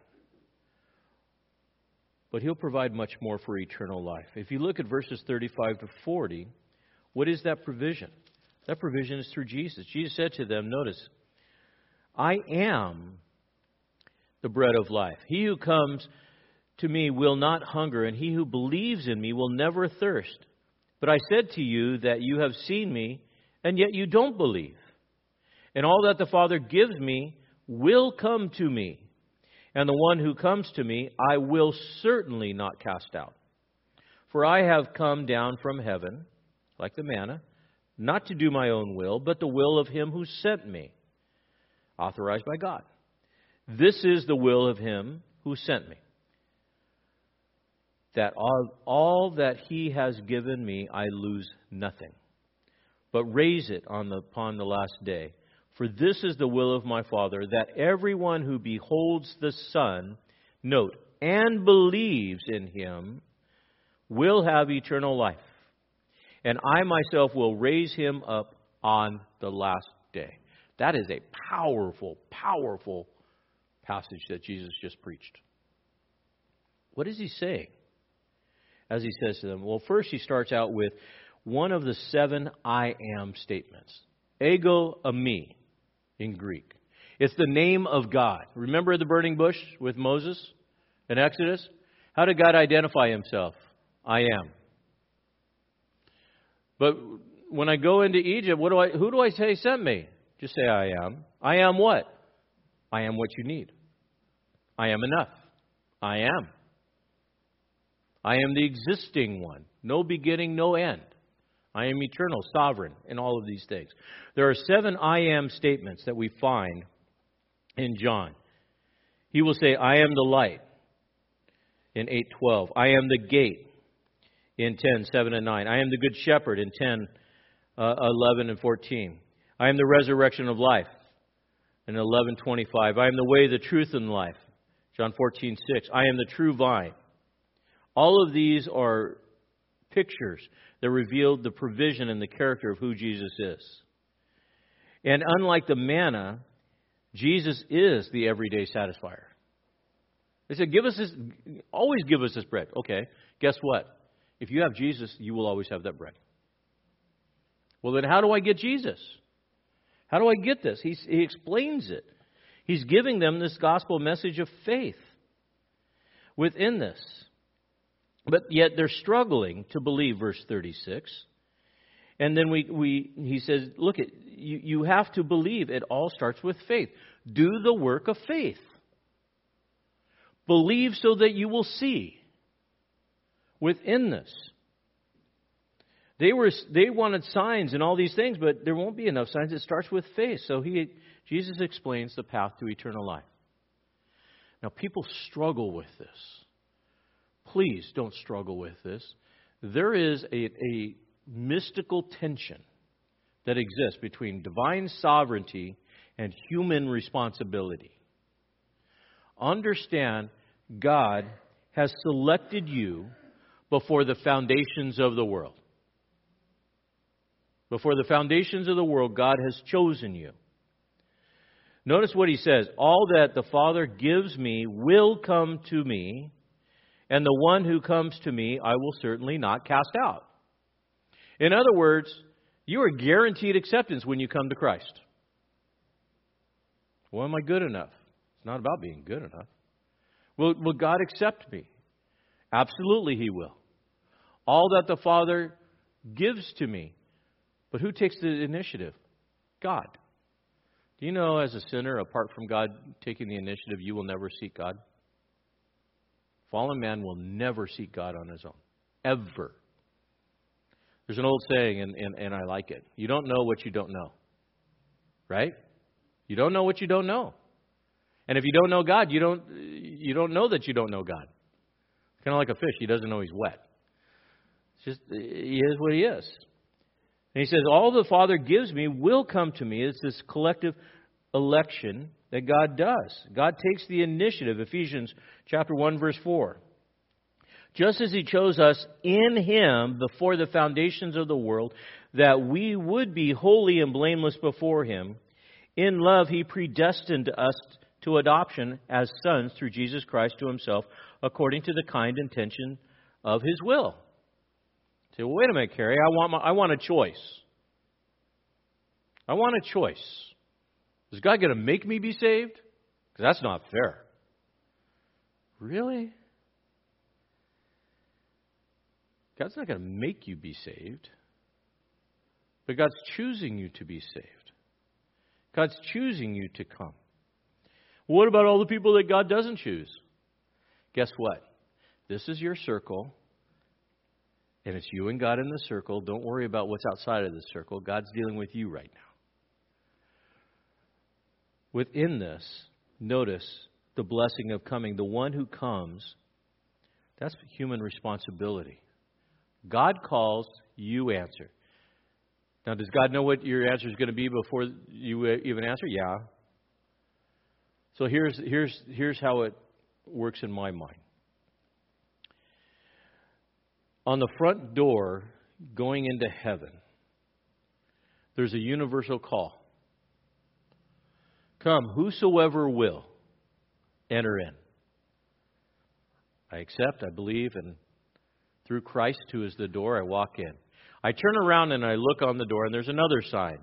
but He'll provide much more for eternal life. If you look at verses 35 to 40, what is that provision? That provision is through Jesus. Jesus said to them, notice, I am the bread of life. He who comes to me will not hunger, and he who believes in me will never thirst. But I said to you that you have seen me, and yet you don't believe. And all that the Father gives me will come to me, and the one who comes to me I will certainly not cast out. For I have come down from heaven, like the manna, not to do my own will, but the will of him who sent me, authorized by God. This is the will of him who sent me. That all, all that he has given me, I lose nothing, but raise it on the, upon the last day. For this is the will of my Father, that everyone who beholds the Son, note, and believes in him, will have eternal life. And I myself will raise him up on the last day. That is a powerful, powerful passage that Jesus just preached. What is he saying? As he says to them, well, first he starts out with, one of the seven I am statements. Ego eimi in Greek. It's the name of God. Remember the burning bush with Moses in Exodus? How did God identify himself? I am. But when I go into Egypt, what do I, who do I say sent me? Just say I am. I am what? I am what you need. I am enough. I am. I am the existing one. No beginning, no end. I am eternal, sovereign, in all of these things. There are seven I am statements that we find in John. He will say, I am the light in 8:12. I am the gate in 10, 7 and 9. I am the good shepherd in 10, uh, 11 and 14. I am the resurrection of life in 11:25. I am the way, the truth, and life. John 14:6. I am the true vine. All of these are pictures that revealed the provision and the character of who Jesus is. And unlike the manna, Jesus is the everyday satisfier. They said, "Give us this. Always give us this bread." Okay. Guess what? If you have Jesus, you will always have that bread. Well, then how do I get Jesus? How do I get this? He's, he explains it. He's giving them this gospel message of faith within this. But yet they're struggling to believe, verse 36. And then we, we, he says, look, it, you, you have to believe. It all starts with faith. Do the work of faith. Believe so that you will see within this. They were they wanted signs and all these things, but there won't be enough signs. It starts with faith. So he Jesus explains the path to eternal life. Now people struggle with this. Please don't struggle with this. There is a, a mystical tension that exists between divine sovereignty and human responsibility. Understand God has selected you before the foundations of the world. Before the foundations of the world, God has chosen you. Notice what he says All that the Father gives me will come to me, and the one who comes to me I will certainly not cast out. In other words, you are guaranteed acceptance when you come to Christ. Well, am I good enough? It's not about being good enough. Will, will God accept me? Absolutely, He will. All that the Father gives to me. But who takes the initiative? God. Do you know, as a sinner, apart from God taking the initiative, you will never seek God? Fallen man will never seek God on his own. Ever. There's an old saying, and, and, and I like it. You don't know what you don't know. Right? You don't know what you don't know. And if you don't know God, you don't, you don't know that you don't know God. Kind of like a fish. He doesn't know he's wet. It's just, he is what he is. And he says, All the Father gives me will come to me. It's this collective election that God does. God takes the initiative. Ephesians chapter 1, verse 4. Just as he chose us in him before the foundations of the world, that we would be holy and blameless before him, in love he predestined us to adoption as sons through Jesus Christ to himself, according to the kind intention of his will. Say, well, wait a minute, Kerry. I want, my, I want a choice. I want a choice. Is God going to make me be saved? Because that's not fair. Really? God's not going to make you be saved. But God's choosing you to be saved. God's choosing you to come. What about all the people that God doesn't choose? Guess what? This is your circle, and it's you and God in the circle. Don't worry about what's outside of the circle. God's dealing with you right now. Within this, notice the blessing of coming. The one who comes, that's human responsibility. God calls, you answer. Now, does God know what your answer is going to be before you uh, even answer? Yeah. So here's, here's, here's how it works in my mind. On the front door going into heaven, there's a universal call. Come, whosoever will, enter in. I accept, I believe, and through Christ, who is the door, I walk in. I turn around and I look on the door, and there's another sign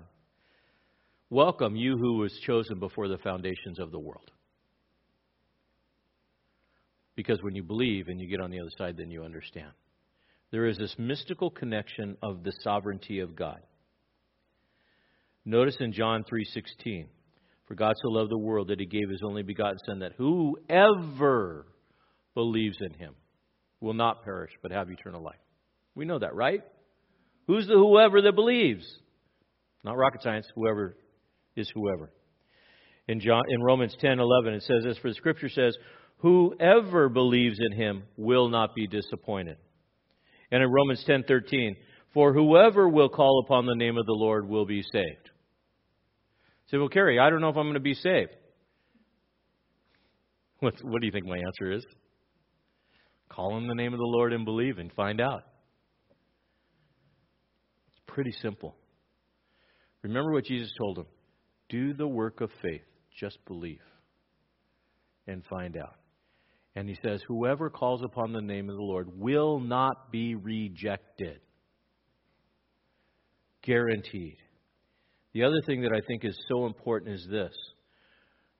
Welcome, you who was chosen before the foundations of the world. Because when you believe and you get on the other side, then you understand. There is this mystical connection of the sovereignty of God. Notice in John 3:16, for God so loved the world that he gave his only begotten son that whoever believes in him will not perish but have eternal life. We know that, right? Who's the whoever that believes? Not rocket science, whoever is whoever. In John in Romans 10:11 it says this for the scripture says whoever believes in him will not be disappointed. And in Romans 10:13 for whoever will call upon the name of the Lord will be saved. Say, well, Kerry, I don't know if I'm going to be saved. What, what do you think my answer is? Call on the name of the Lord and believe and find out. It's pretty simple. Remember what Jesus told him do the work of faith, just believe and find out. And he says, Whoever calls upon the name of the Lord will not be rejected. Guaranteed. The other thing that I think is so important is this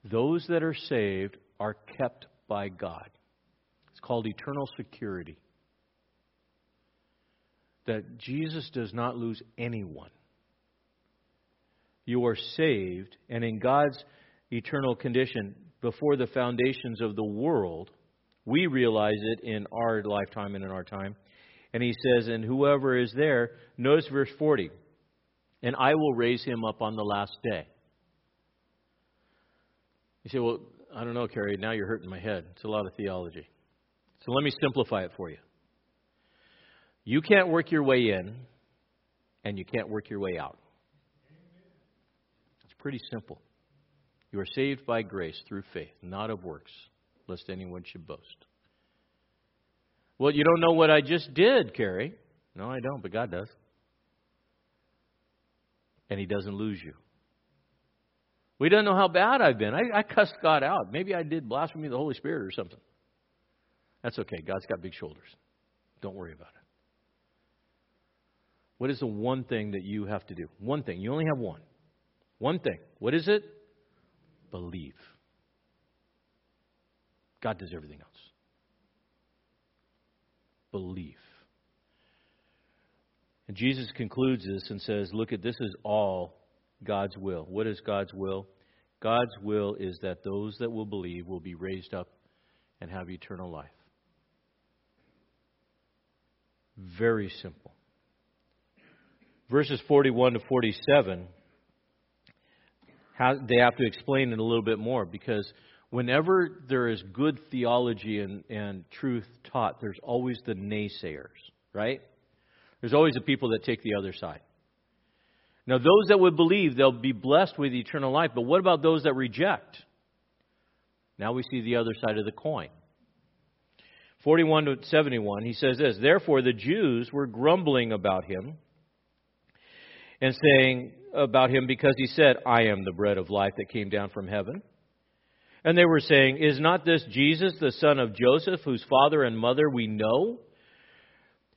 those that are saved are kept by God. It's called eternal security. That Jesus does not lose anyone. You are saved, and in God's eternal condition, before the foundations of the world, we realize it in our lifetime and in our time. And he says, And whoever is there, notice verse 40, and I will raise him up on the last day. You say, Well, I don't know, Kerry, now you're hurting my head. It's a lot of theology. So let me simplify it for you. You can't work your way in, and you can't work your way out. It's pretty simple. You are saved by grace through faith, not of works, lest anyone should boast. Well, you don't know what I just did, Kerry. No, I don't, but God does. And He doesn't lose you. We don't know how bad I've been. I, I cussed God out. Maybe I did blasphemy the Holy Spirit or something. That's okay. God's got big shoulders. Don't worry about it. What is the one thing that you have to do? One thing. You only have one. One thing. What is it? Believe. God does everything else. Believe. And Jesus concludes this and says, Look at this is all God's will. What is God's will? God's will is that those that will believe will be raised up and have eternal life. Very simple. Verses 41 to 47, how, they have to explain it a little bit more because whenever there is good theology and, and truth taught, there's always the naysayers, right? There's always the people that take the other side. Now, those that would believe, they'll be blessed with eternal life. But what about those that reject? Now we see the other side of the coin. 41 to 71, he says this Therefore, the Jews were grumbling about him and saying about him because he said, I am the bread of life that came down from heaven. And they were saying, Is not this Jesus, the son of Joseph, whose father and mother we know?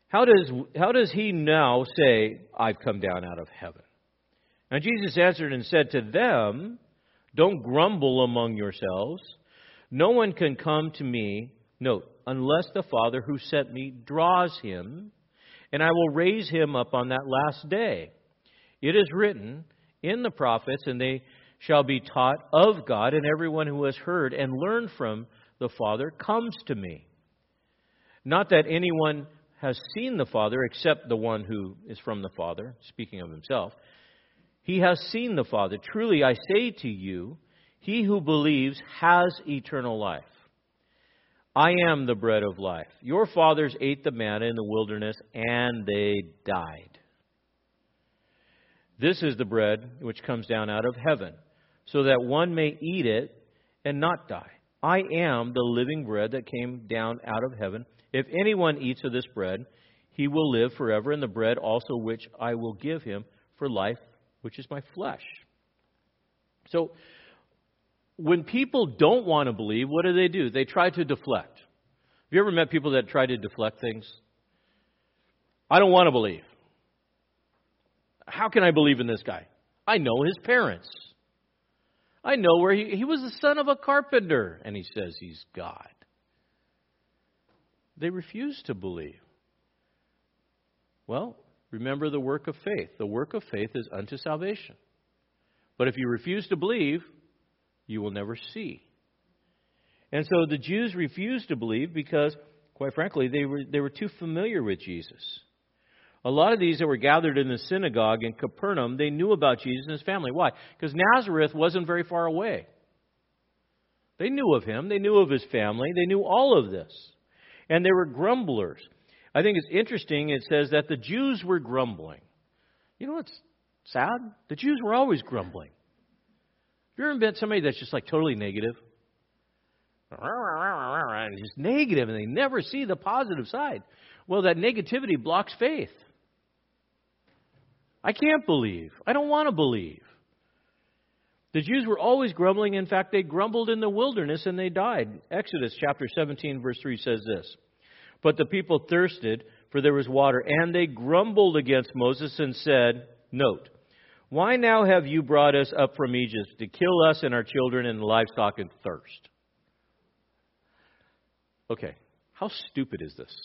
How does, how does he now say, I've come down out of heaven? And Jesus answered and said to them, Don't grumble among yourselves. No one can come to me, note, unless the Father who sent me draws him, and I will raise him up on that last day. It is written in the prophets, and they shall be taught of God, and everyone who has heard and learned from the Father comes to me. Not that anyone has seen the Father except the one who is from the Father, speaking of himself. He has seen the Father. Truly I say to you, he who believes has eternal life. I am the bread of life. Your fathers ate the manna in the wilderness, and they died. This is the bread which comes down out of heaven, so that one may eat it and not die. I am the living bread that came down out of heaven. If anyone eats of this bread, he will live forever, and the bread also which I will give him for life, which is my flesh. So, when people don't want to believe, what do they do? They try to deflect. Have you ever met people that try to deflect things? I don't want to believe. how can I believe in this guy? I know his parents. I know where he, he was the son of a carpenter, and he says he's God. They refuse to believe. Well, remember the work of faith. The work of faith is unto salvation. But if you refuse to believe, you will never see. And so the Jews refused to believe because, quite frankly, they were, they were too familiar with Jesus. A lot of these that were gathered in the synagogue in Capernaum, they knew about Jesus and his family. Why? Because Nazareth wasn't very far away. They knew of him, they knew of his family, they knew all of this. And they were grumblers. I think it's interesting, it says that the Jews were grumbling. You know what's sad? The Jews were always grumbling. Have you ever met somebody that's just like totally negative? And just negative, and they never see the positive side. Well, that negativity blocks faith. I can't believe. I don't want to believe. The Jews were always grumbling. In fact, they grumbled in the wilderness and they died. Exodus chapter 17, verse 3 says this But the people thirsted, for there was water, and they grumbled against Moses and said, Note, why now have you brought us up from Egypt to kill us and our children and livestock in thirst? Okay, how stupid is this?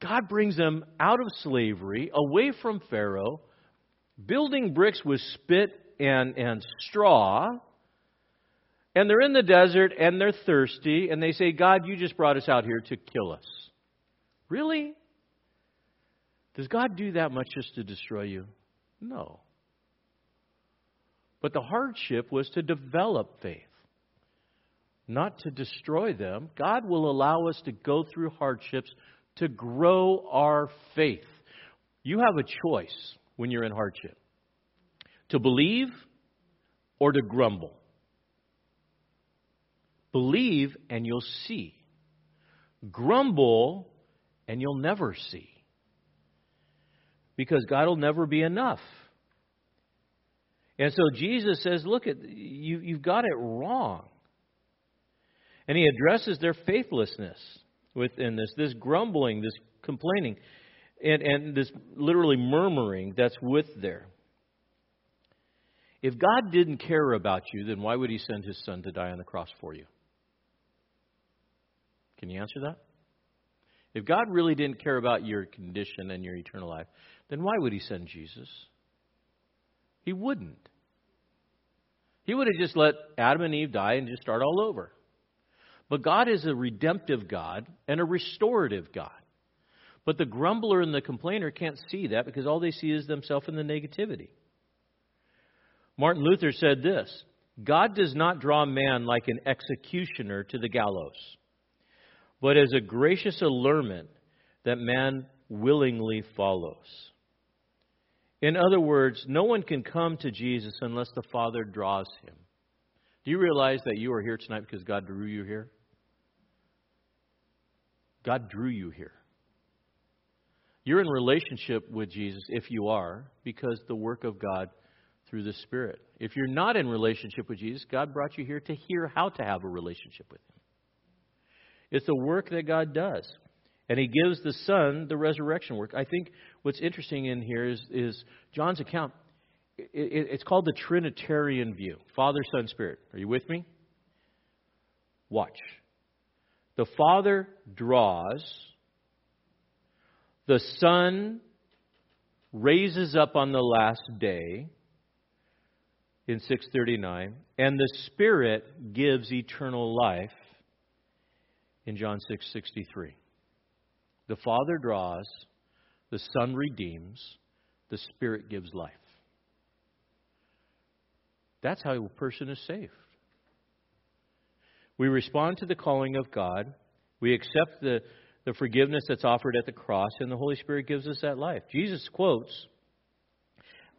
God brings them out of slavery, away from Pharaoh, building bricks with spit and, and straw. And they're in the desert and they're thirsty, and they say, God, you just brought us out here to kill us. Really? Does God do that much just to destroy you? No. But the hardship was to develop faith, not to destroy them. God will allow us to go through hardships to grow our faith. You have a choice when you're in hardship to believe or to grumble. Believe and you'll see. Grumble and you'll never see. Because God will never be enough. And so Jesus says, Look, at, you, you've got it wrong. And he addresses their faithlessness within this, this grumbling, this complaining, and, and this literally murmuring that's with there. If God didn't care about you, then why would He send His Son to die on the cross for you? Can you answer that? If God really didn't care about your condition and your eternal life, then why would He send Jesus? He wouldn't. He would have just let Adam and Eve die and just start all over. But God is a redemptive God and a restorative God. But the grumbler and the complainer can't see that because all they see is themselves in the negativity. Martin Luther said this God does not draw man like an executioner to the gallows, but as a gracious allurement that man willingly follows. In other words, no one can come to Jesus unless the Father draws him. Do you realize that you are here tonight because God drew you here? God drew you here. You're in relationship with Jesus if you are, because the work of God through the Spirit. If you're not in relationship with Jesus, God brought you here to hear how to have a relationship with Him. It's the work that God does. And He gives the Son the resurrection work. I think what's interesting in here is, is John's account. It, it, it's called the Trinitarian view Father, Son, Spirit. Are you with me? Watch. The Father draws, the Son raises up on the last day in 639, and the Spirit gives eternal life in John 6:63. The Father draws, the Son redeems, the Spirit gives life. That's how a person is saved. We respond to the calling of God. We accept the, the forgiveness that's offered at the cross, and the Holy Spirit gives us that life. Jesus quotes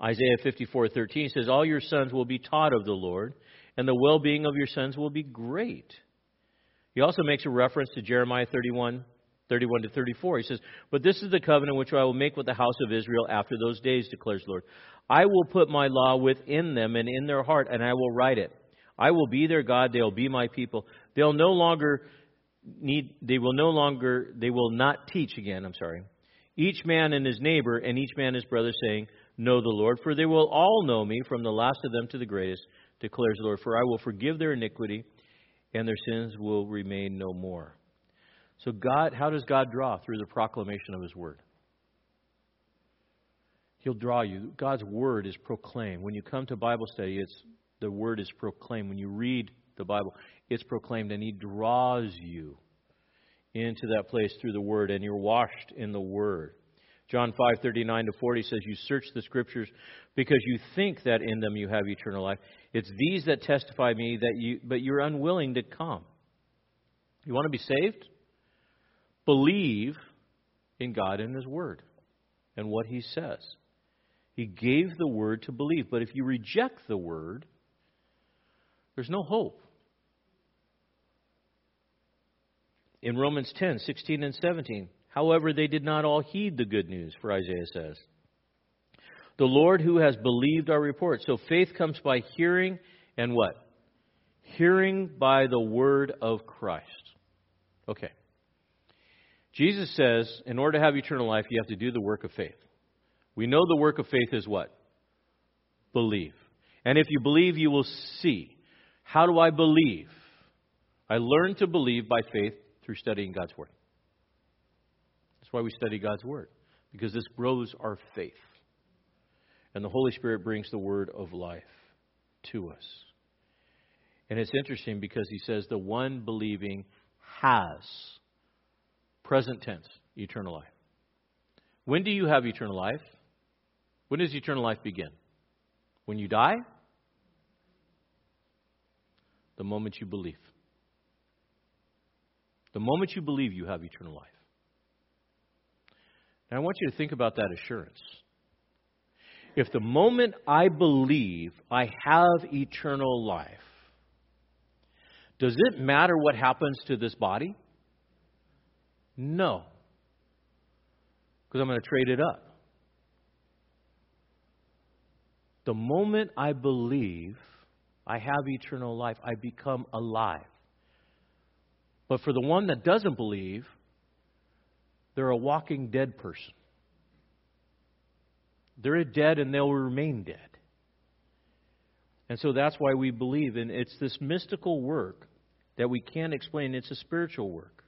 Isaiah 54:13 says, "All your sons will be taught of the Lord, and the well-being of your sons will be great." He also makes a reference to Jeremiah 31, 31 to 34. He says, But this is the covenant which I will make with the house of Israel after those days, declares the Lord. I will put my law within them and in their heart, and I will write it. I will be their God, they'll be my people. They'll no longer need they will no longer they will not teach again, I'm sorry. each man and his neighbor, and each man his brother, saying, Know the Lord, for they will all know me, from the last of them to the greatest, declares the Lord. For I will forgive their iniquity, and their sins will remain no more. So, God, how does God draw? Through the proclamation of His Word. He'll draw you. God's Word is proclaimed. When you come to Bible study, it's the Word is proclaimed. When you read the Bible, it's proclaimed, and He draws you into that place through the Word, and you're washed in the Word. John 5:39 to 40 says, "You search the Scriptures because you think that in them you have eternal life. It's these that testify me that you, but you're unwilling to come. You want to be saved? Believe in God and His Word and what He says. He gave the Word to believe, but if you reject the Word, there's no hope. in Romans 10, 16 and 17. However, they did not all heed the good news, for Isaiah says. The Lord who has believed our report. So faith comes by hearing and what? Hearing by the word of Christ. Okay. Jesus says, in order to have eternal life, you have to do the work of faith. We know the work of faith is what? Believe. And if you believe, you will see. How do I believe? I learn to believe by faith through studying God's Word. Why we study God's Word, because this grows our faith. And the Holy Spirit brings the Word of life to us. And it's interesting because he says the one believing has, present tense, eternal life. When do you have eternal life? When does eternal life begin? When you die? The moment you believe. The moment you believe, you have eternal life. And I want you to think about that assurance. If the moment I believe I have eternal life, does it matter what happens to this body? No. Because I'm going to trade it up. The moment I believe I have eternal life, I become alive. But for the one that doesn't believe, they're a walking dead person. They're dead and they'll remain dead. And so that's why we believe. And it's this mystical work that we can't explain. It's a spiritual work.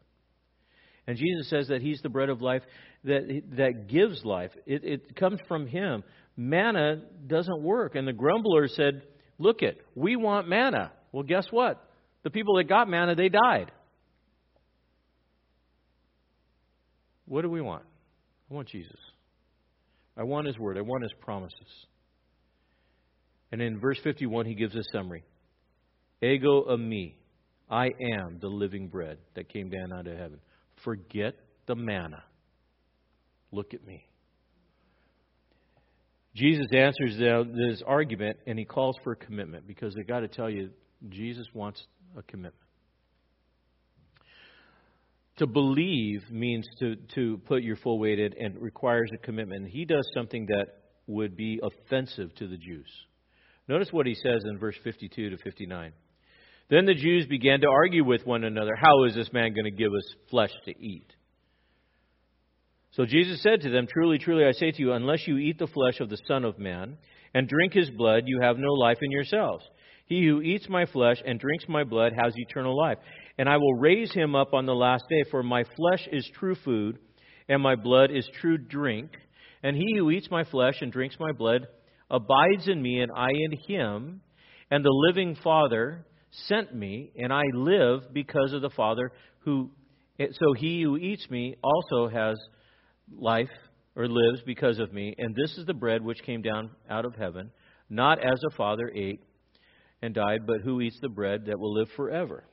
And Jesus says that He's the bread of life that, that gives life. It, it comes from Him. Manna doesn't work. And the grumbler said, Look it, we want manna. Well, guess what? The people that got manna, they died. What do we want? I want Jesus. I want His Word. I want His promises. And in verse 51, he gives a summary Ego eimi. I am the living bread that came down out of heaven. Forget the manna. Look at me. Jesus answers this argument and he calls for a commitment because they got to tell you, Jesus wants a commitment. To believe means to, to put your full weight in and requires a commitment. He does something that would be offensive to the Jews. Notice what he says in verse 52 to 59. Then the Jews began to argue with one another, How is this man going to give us flesh to eat? So Jesus said to them, Truly, truly, I say to you, unless you eat the flesh of the Son of Man and drink his blood, you have no life in yourselves. He who eats my flesh and drinks my blood has eternal life, and I will raise him up on the last day. For my flesh is true food, and my blood is true drink. And he who eats my flesh and drinks my blood abides in me, and I in him. And the living Father sent me, and I live because of the Father who. So he who eats me also has life, or lives because of me. And this is the bread which came down out of heaven, not as a father ate and died, but who eats the bread that will live forever.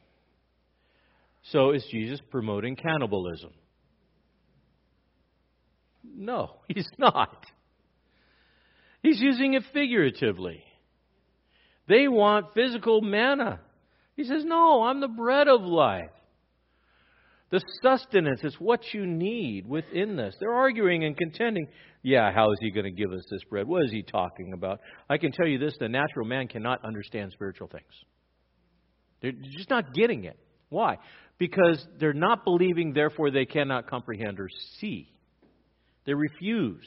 So is Jesus promoting cannibalism? No, he's not. He's using it figuratively. They want physical manna. He says, No, I'm the bread of life. The sustenance is what you need within this. They're arguing and contending. Yeah, how is he going to give us this bread? What is he talking about? I can tell you this the natural man cannot understand spiritual things. They're just not getting it. Why? Because they're not believing, therefore they cannot comprehend or see. They refuse.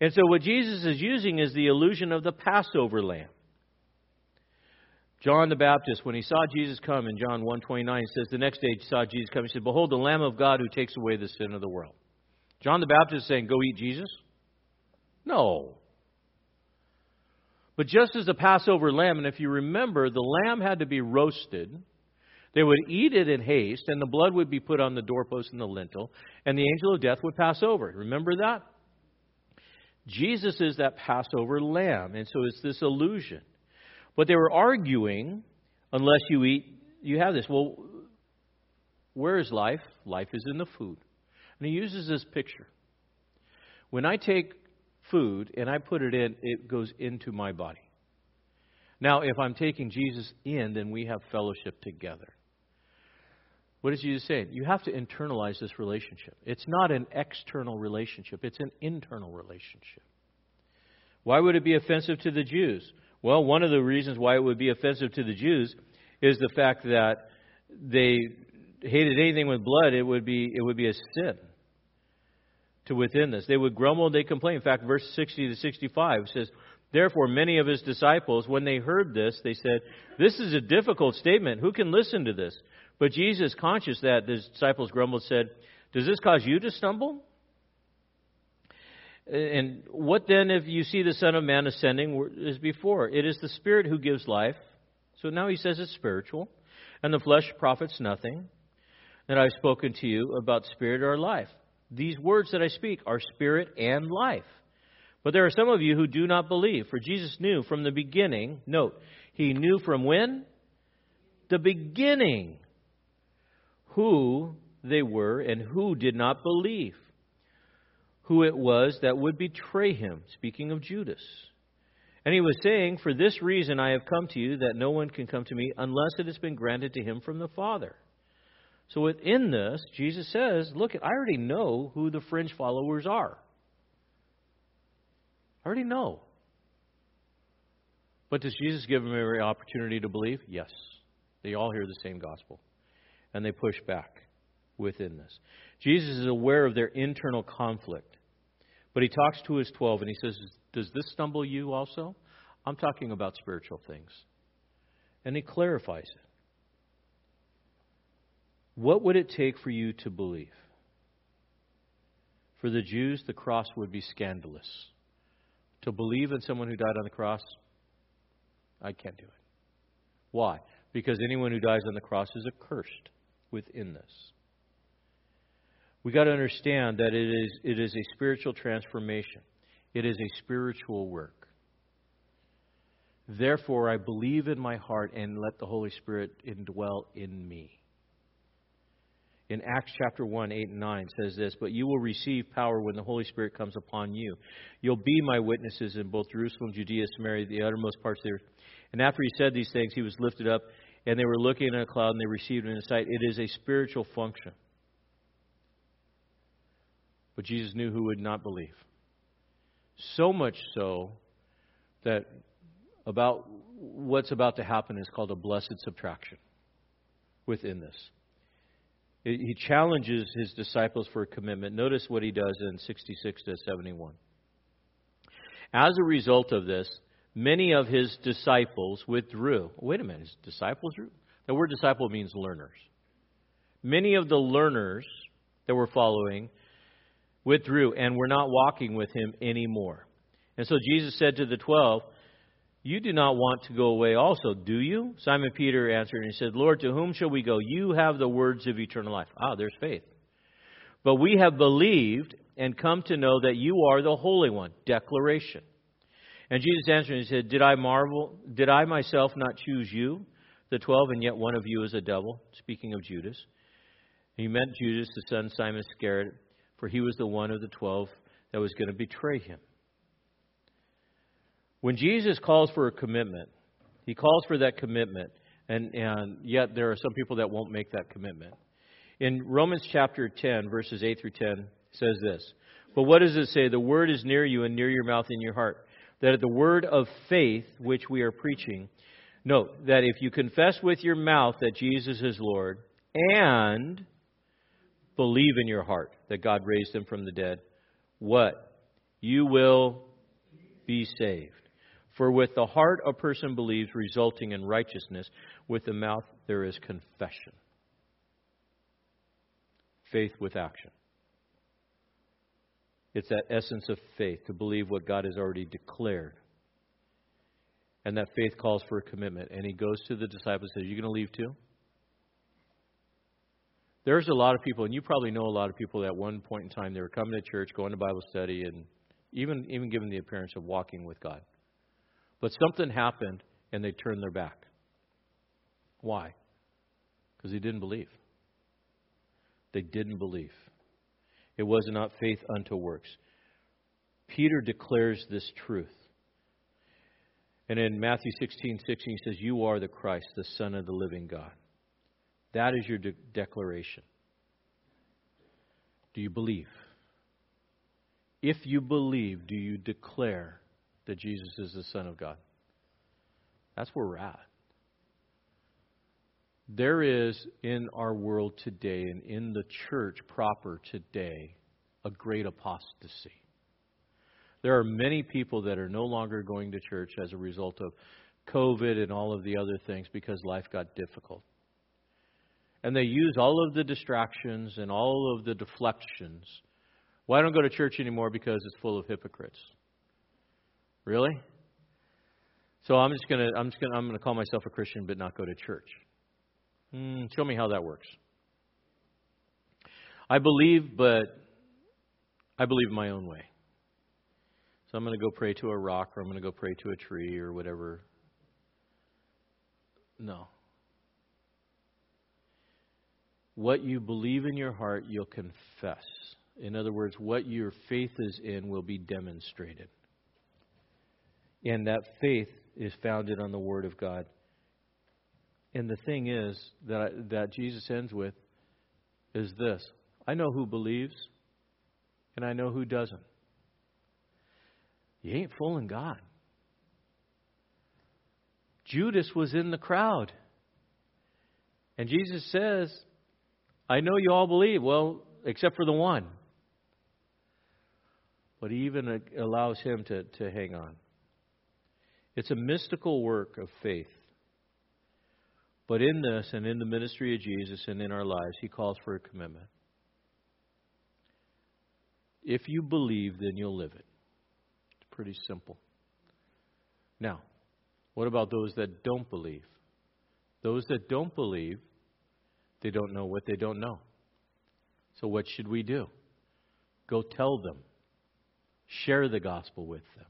And so what Jesus is using is the illusion of the Passover lamb. John the Baptist, when he saw Jesus come in John 1.29, says, the next day he saw Jesus come, he said, Behold, the Lamb of God who takes away the sin of the world. John the Baptist is saying, Go eat Jesus? No. But just as the Passover lamb, and if you remember, the lamb had to be roasted. They would eat it in haste, and the blood would be put on the doorpost and the lintel, and the angel of death would pass over. Remember that? Jesus is that Passover lamb, and so it's this illusion. But they were arguing, unless you eat, you have this. Well, where is life? Life is in the food. And he uses this picture. When I take food and I put it in, it goes into my body. Now, if I'm taking Jesus in, then we have fellowship together. What is Jesus saying? You have to internalize this relationship. It's not an external relationship, it's an internal relationship. Why would it be offensive to the Jews? Well, one of the reasons why it would be offensive to the Jews is the fact that they hated anything with blood, it would be it would be a sin to within this. They would grumble, they complain. In fact, verse 60 to 65 says, Therefore, many of his disciples, when they heard this, they said, This is a difficult statement. Who can listen to this? But Jesus, conscious that the disciples grumbled, said, Does this cause you to stumble? And what then if you see the Son of Man ascending as before? It is the Spirit who gives life. So now he says it's spiritual. And the flesh profits nothing. And I've spoken to you about spirit or life. These words that I speak are spirit and life. But there are some of you who do not believe. For Jesus knew from the beginning, note, he knew from when? The beginning who they were and who did not believe who it was that would betray him, speaking of Judas. And he was saying, For this reason I have come to you, that no one can come to me unless it has been granted to him from the Father. So within this, Jesus says, Look, I already know who the fringe followers are. I already know. But does Jesus give them every opportunity to believe? Yes. They all hear the same gospel. And they push back within this. Jesus is aware of their internal conflict. But he talks to his 12 and he says, Does this stumble you also? I'm talking about spiritual things. And he clarifies it. What would it take for you to believe? For the Jews, the cross would be scandalous. To believe in someone who died on the cross, I can't do it. Why? Because anyone who dies on the cross is accursed within this. We got to understand that it is, it is a spiritual transformation. It is a spiritual work. Therefore, I believe in my heart and let the Holy Spirit indwell in me. In Acts chapter 1, 8 and 9 says this, But you will receive power when the Holy Spirit comes upon you. You'll be my witnesses in both Jerusalem, Judea, Samaria, the uttermost parts of the earth. And after he said these things, he was lifted up, and they were looking in a cloud, and they received him in sight. It is a spiritual function. But Jesus knew who would not believe. So much so that about what's about to happen is called a blessed subtraction within this. He challenges his disciples for a commitment. Notice what he does in 66 to 71. As a result of this, many of his disciples withdrew. Wait a minute, his disciples? The word disciple means learners. Many of the learners that were following withdrew and were not walking with him anymore. And so Jesus said to the twelve, You do not want to go away also, do you? Simon Peter answered and he said, Lord, to whom shall we go? You have the words of eternal life. Ah, there's faith. But we have believed and come to know that you are the Holy One. Declaration. And Jesus answered and said, Did I marvel? Did I myself not choose you, the twelve, and yet one of you is a devil? Speaking of Judas. He meant Judas, the son Simon Iscariot for he was the one of the twelve that was going to betray him. When Jesus calls for a commitment, he calls for that commitment, and, and yet there are some people that won't make that commitment. In Romans chapter 10, verses 8 through 10, says this But what does it say? The word is near you and near your mouth and your heart. That at the word of faith which we are preaching, note that if you confess with your mouth that Jesus is Lord and believe in your heart that God raised him from the dead, what? You will be saved. For with the heart a person believes, resulting in righteousness. With the mouth there is confession. Faith with action. It's that essence of faith to believe what God has already declared. And that faith calls for a commitment. And he goes to the disciples and says, You're going to leave too? There's a lot of people, and you probably know a lot of people that at one point in time they were coming to church, going to Bible study, and even even given the appearance of walking with God. But something happened and they turned their back. Why? Because they didn't believe. They didn't believe. It was not faith unto works. Peter declares this truth. And in Matthew 16, 16, he says, You are the Christ, the Son of the living God. That is your de- declaration. Do you believe? If you believe, do you declare that Jesus is the Son of God? That's where we're at. There is in our world today and in the church proper today a great apostasy. There are many people that are no longer going to church as a result of COVID and all of the other things because life got difficult. And they use all of the distractions and all of the deflections. I don't go to church anymore because it's full of hypocrites. Really? So I'm just gonna I'm just gonna I'm gonna call myself a Christian but not go to church. Mm, show me how that works. I believe, but I believe my own way. So I'm going to go pray to a rock or I'm going to go pray to a tree or whatever. No. What you believe in your heart, you'll confess. In other words, what your faith is in will be demonstrated. And that faith is founded on the Word of God. And the thing is that, that Jesus ends with is this I know who believes, and I know who doesn't. You ain't fooling God. Judas was in the crowd. And Jesus says, I know you all believe. Well, except for the one. But he even allows him to, to hang on. It's a mystical work of faith. But in this and in the ministry of Jesus and in our lives, he calls for a commitment. If you believe, then you'll live it. It's pretty simple. Now, what about those that don't believe? Those that don't believe, they don't know what they don't know. So, what should we do? Go tell them, share the gospel with them.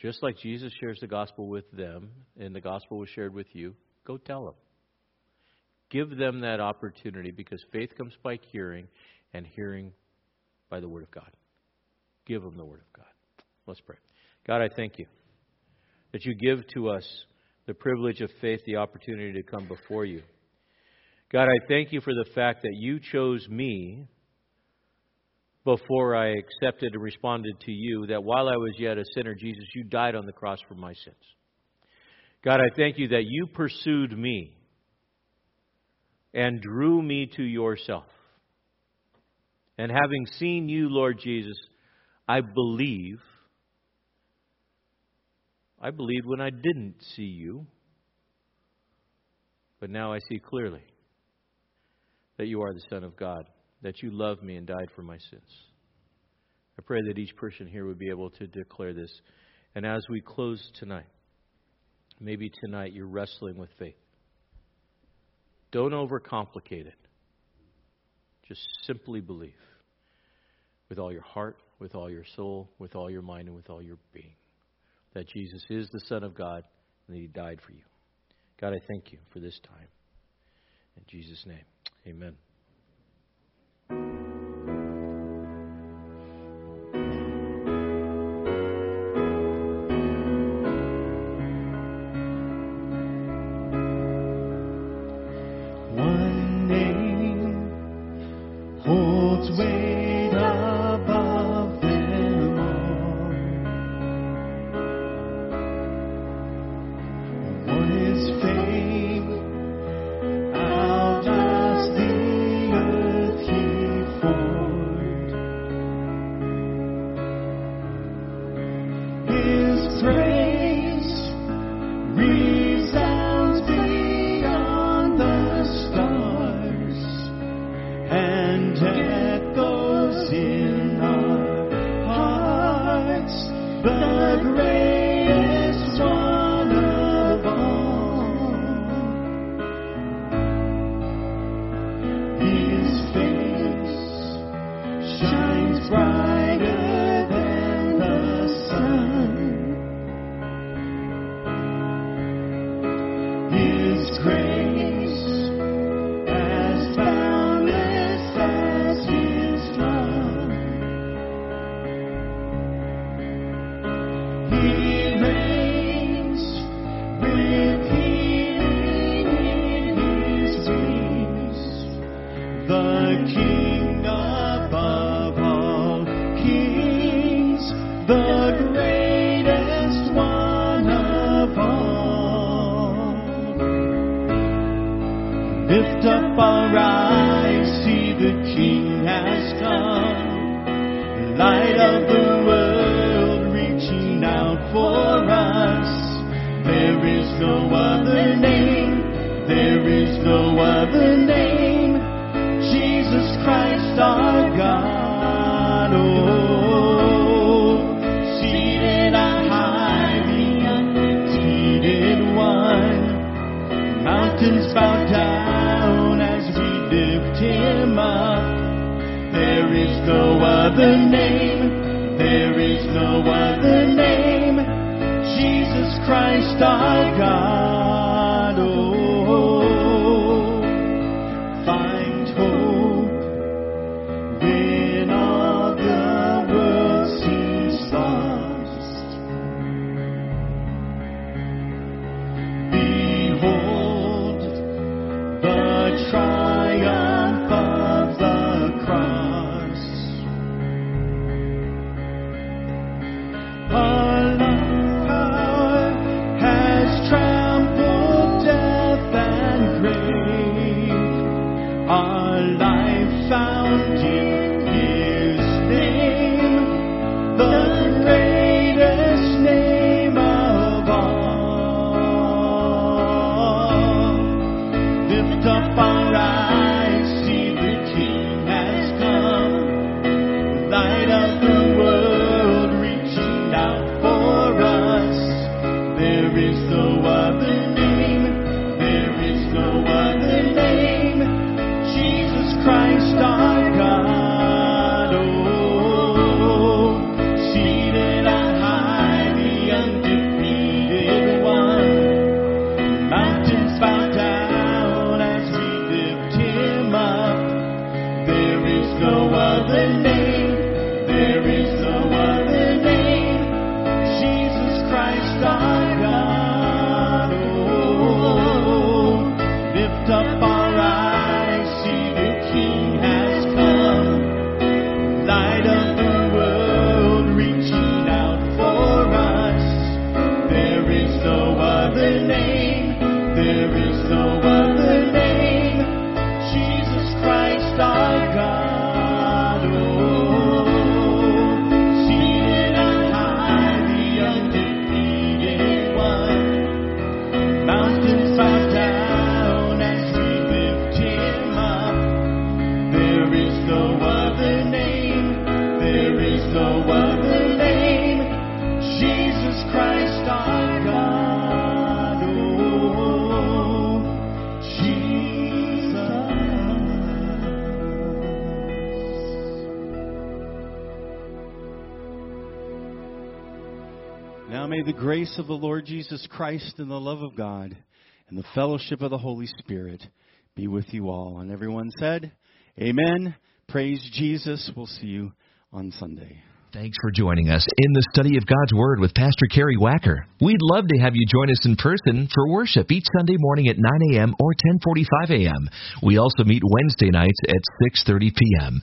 Just like Jesus shares the gospel with them, and the gospel was shared with you, go tell them. Give them that opportunity because faith comes by hearing, and hearing by the Word of God. Give them the Word of God. Let's pray. God, I thank you that you give to us the privilege of faith, the opportunity to come before you. God, I thank you for the fact that you chose me before I accepted and responded to you, that while I was yet a sinner, Jesus, you died on the cross for my sins. God, I thank you that you pursued me and drew me to yourself. And having seen you, Lord Jesus, I believe. I believed when I didn't see you. But now I see clearly that you are the Son of God, that you love me and died for my sins. I pray that each person here would be able to declare this. And as we close tonight, maybe tonight you're wrestling with faith. Don't overcomplicate it. Just simply believe with all your heart, with all your soul, with all your mind, and with all your being that Jesus is the Son of God and that He died for you. God, I thank you for this time. In Jesus' name, amen. grace of the Lord Jesus Christ and the love of God and the fellowship of the Holy Spirit be with you all. And everyone said, Amen. Praise Jesus. We'll see you on Sunday. Thanks for joining us in the study of God's Word with Pastor Kerry Wacker. We'd love to have you join us in person for worship each Sunday morning at 9 a.m. or 10:45 a.m. We also meet Wednesday nights at 6:30 p.m.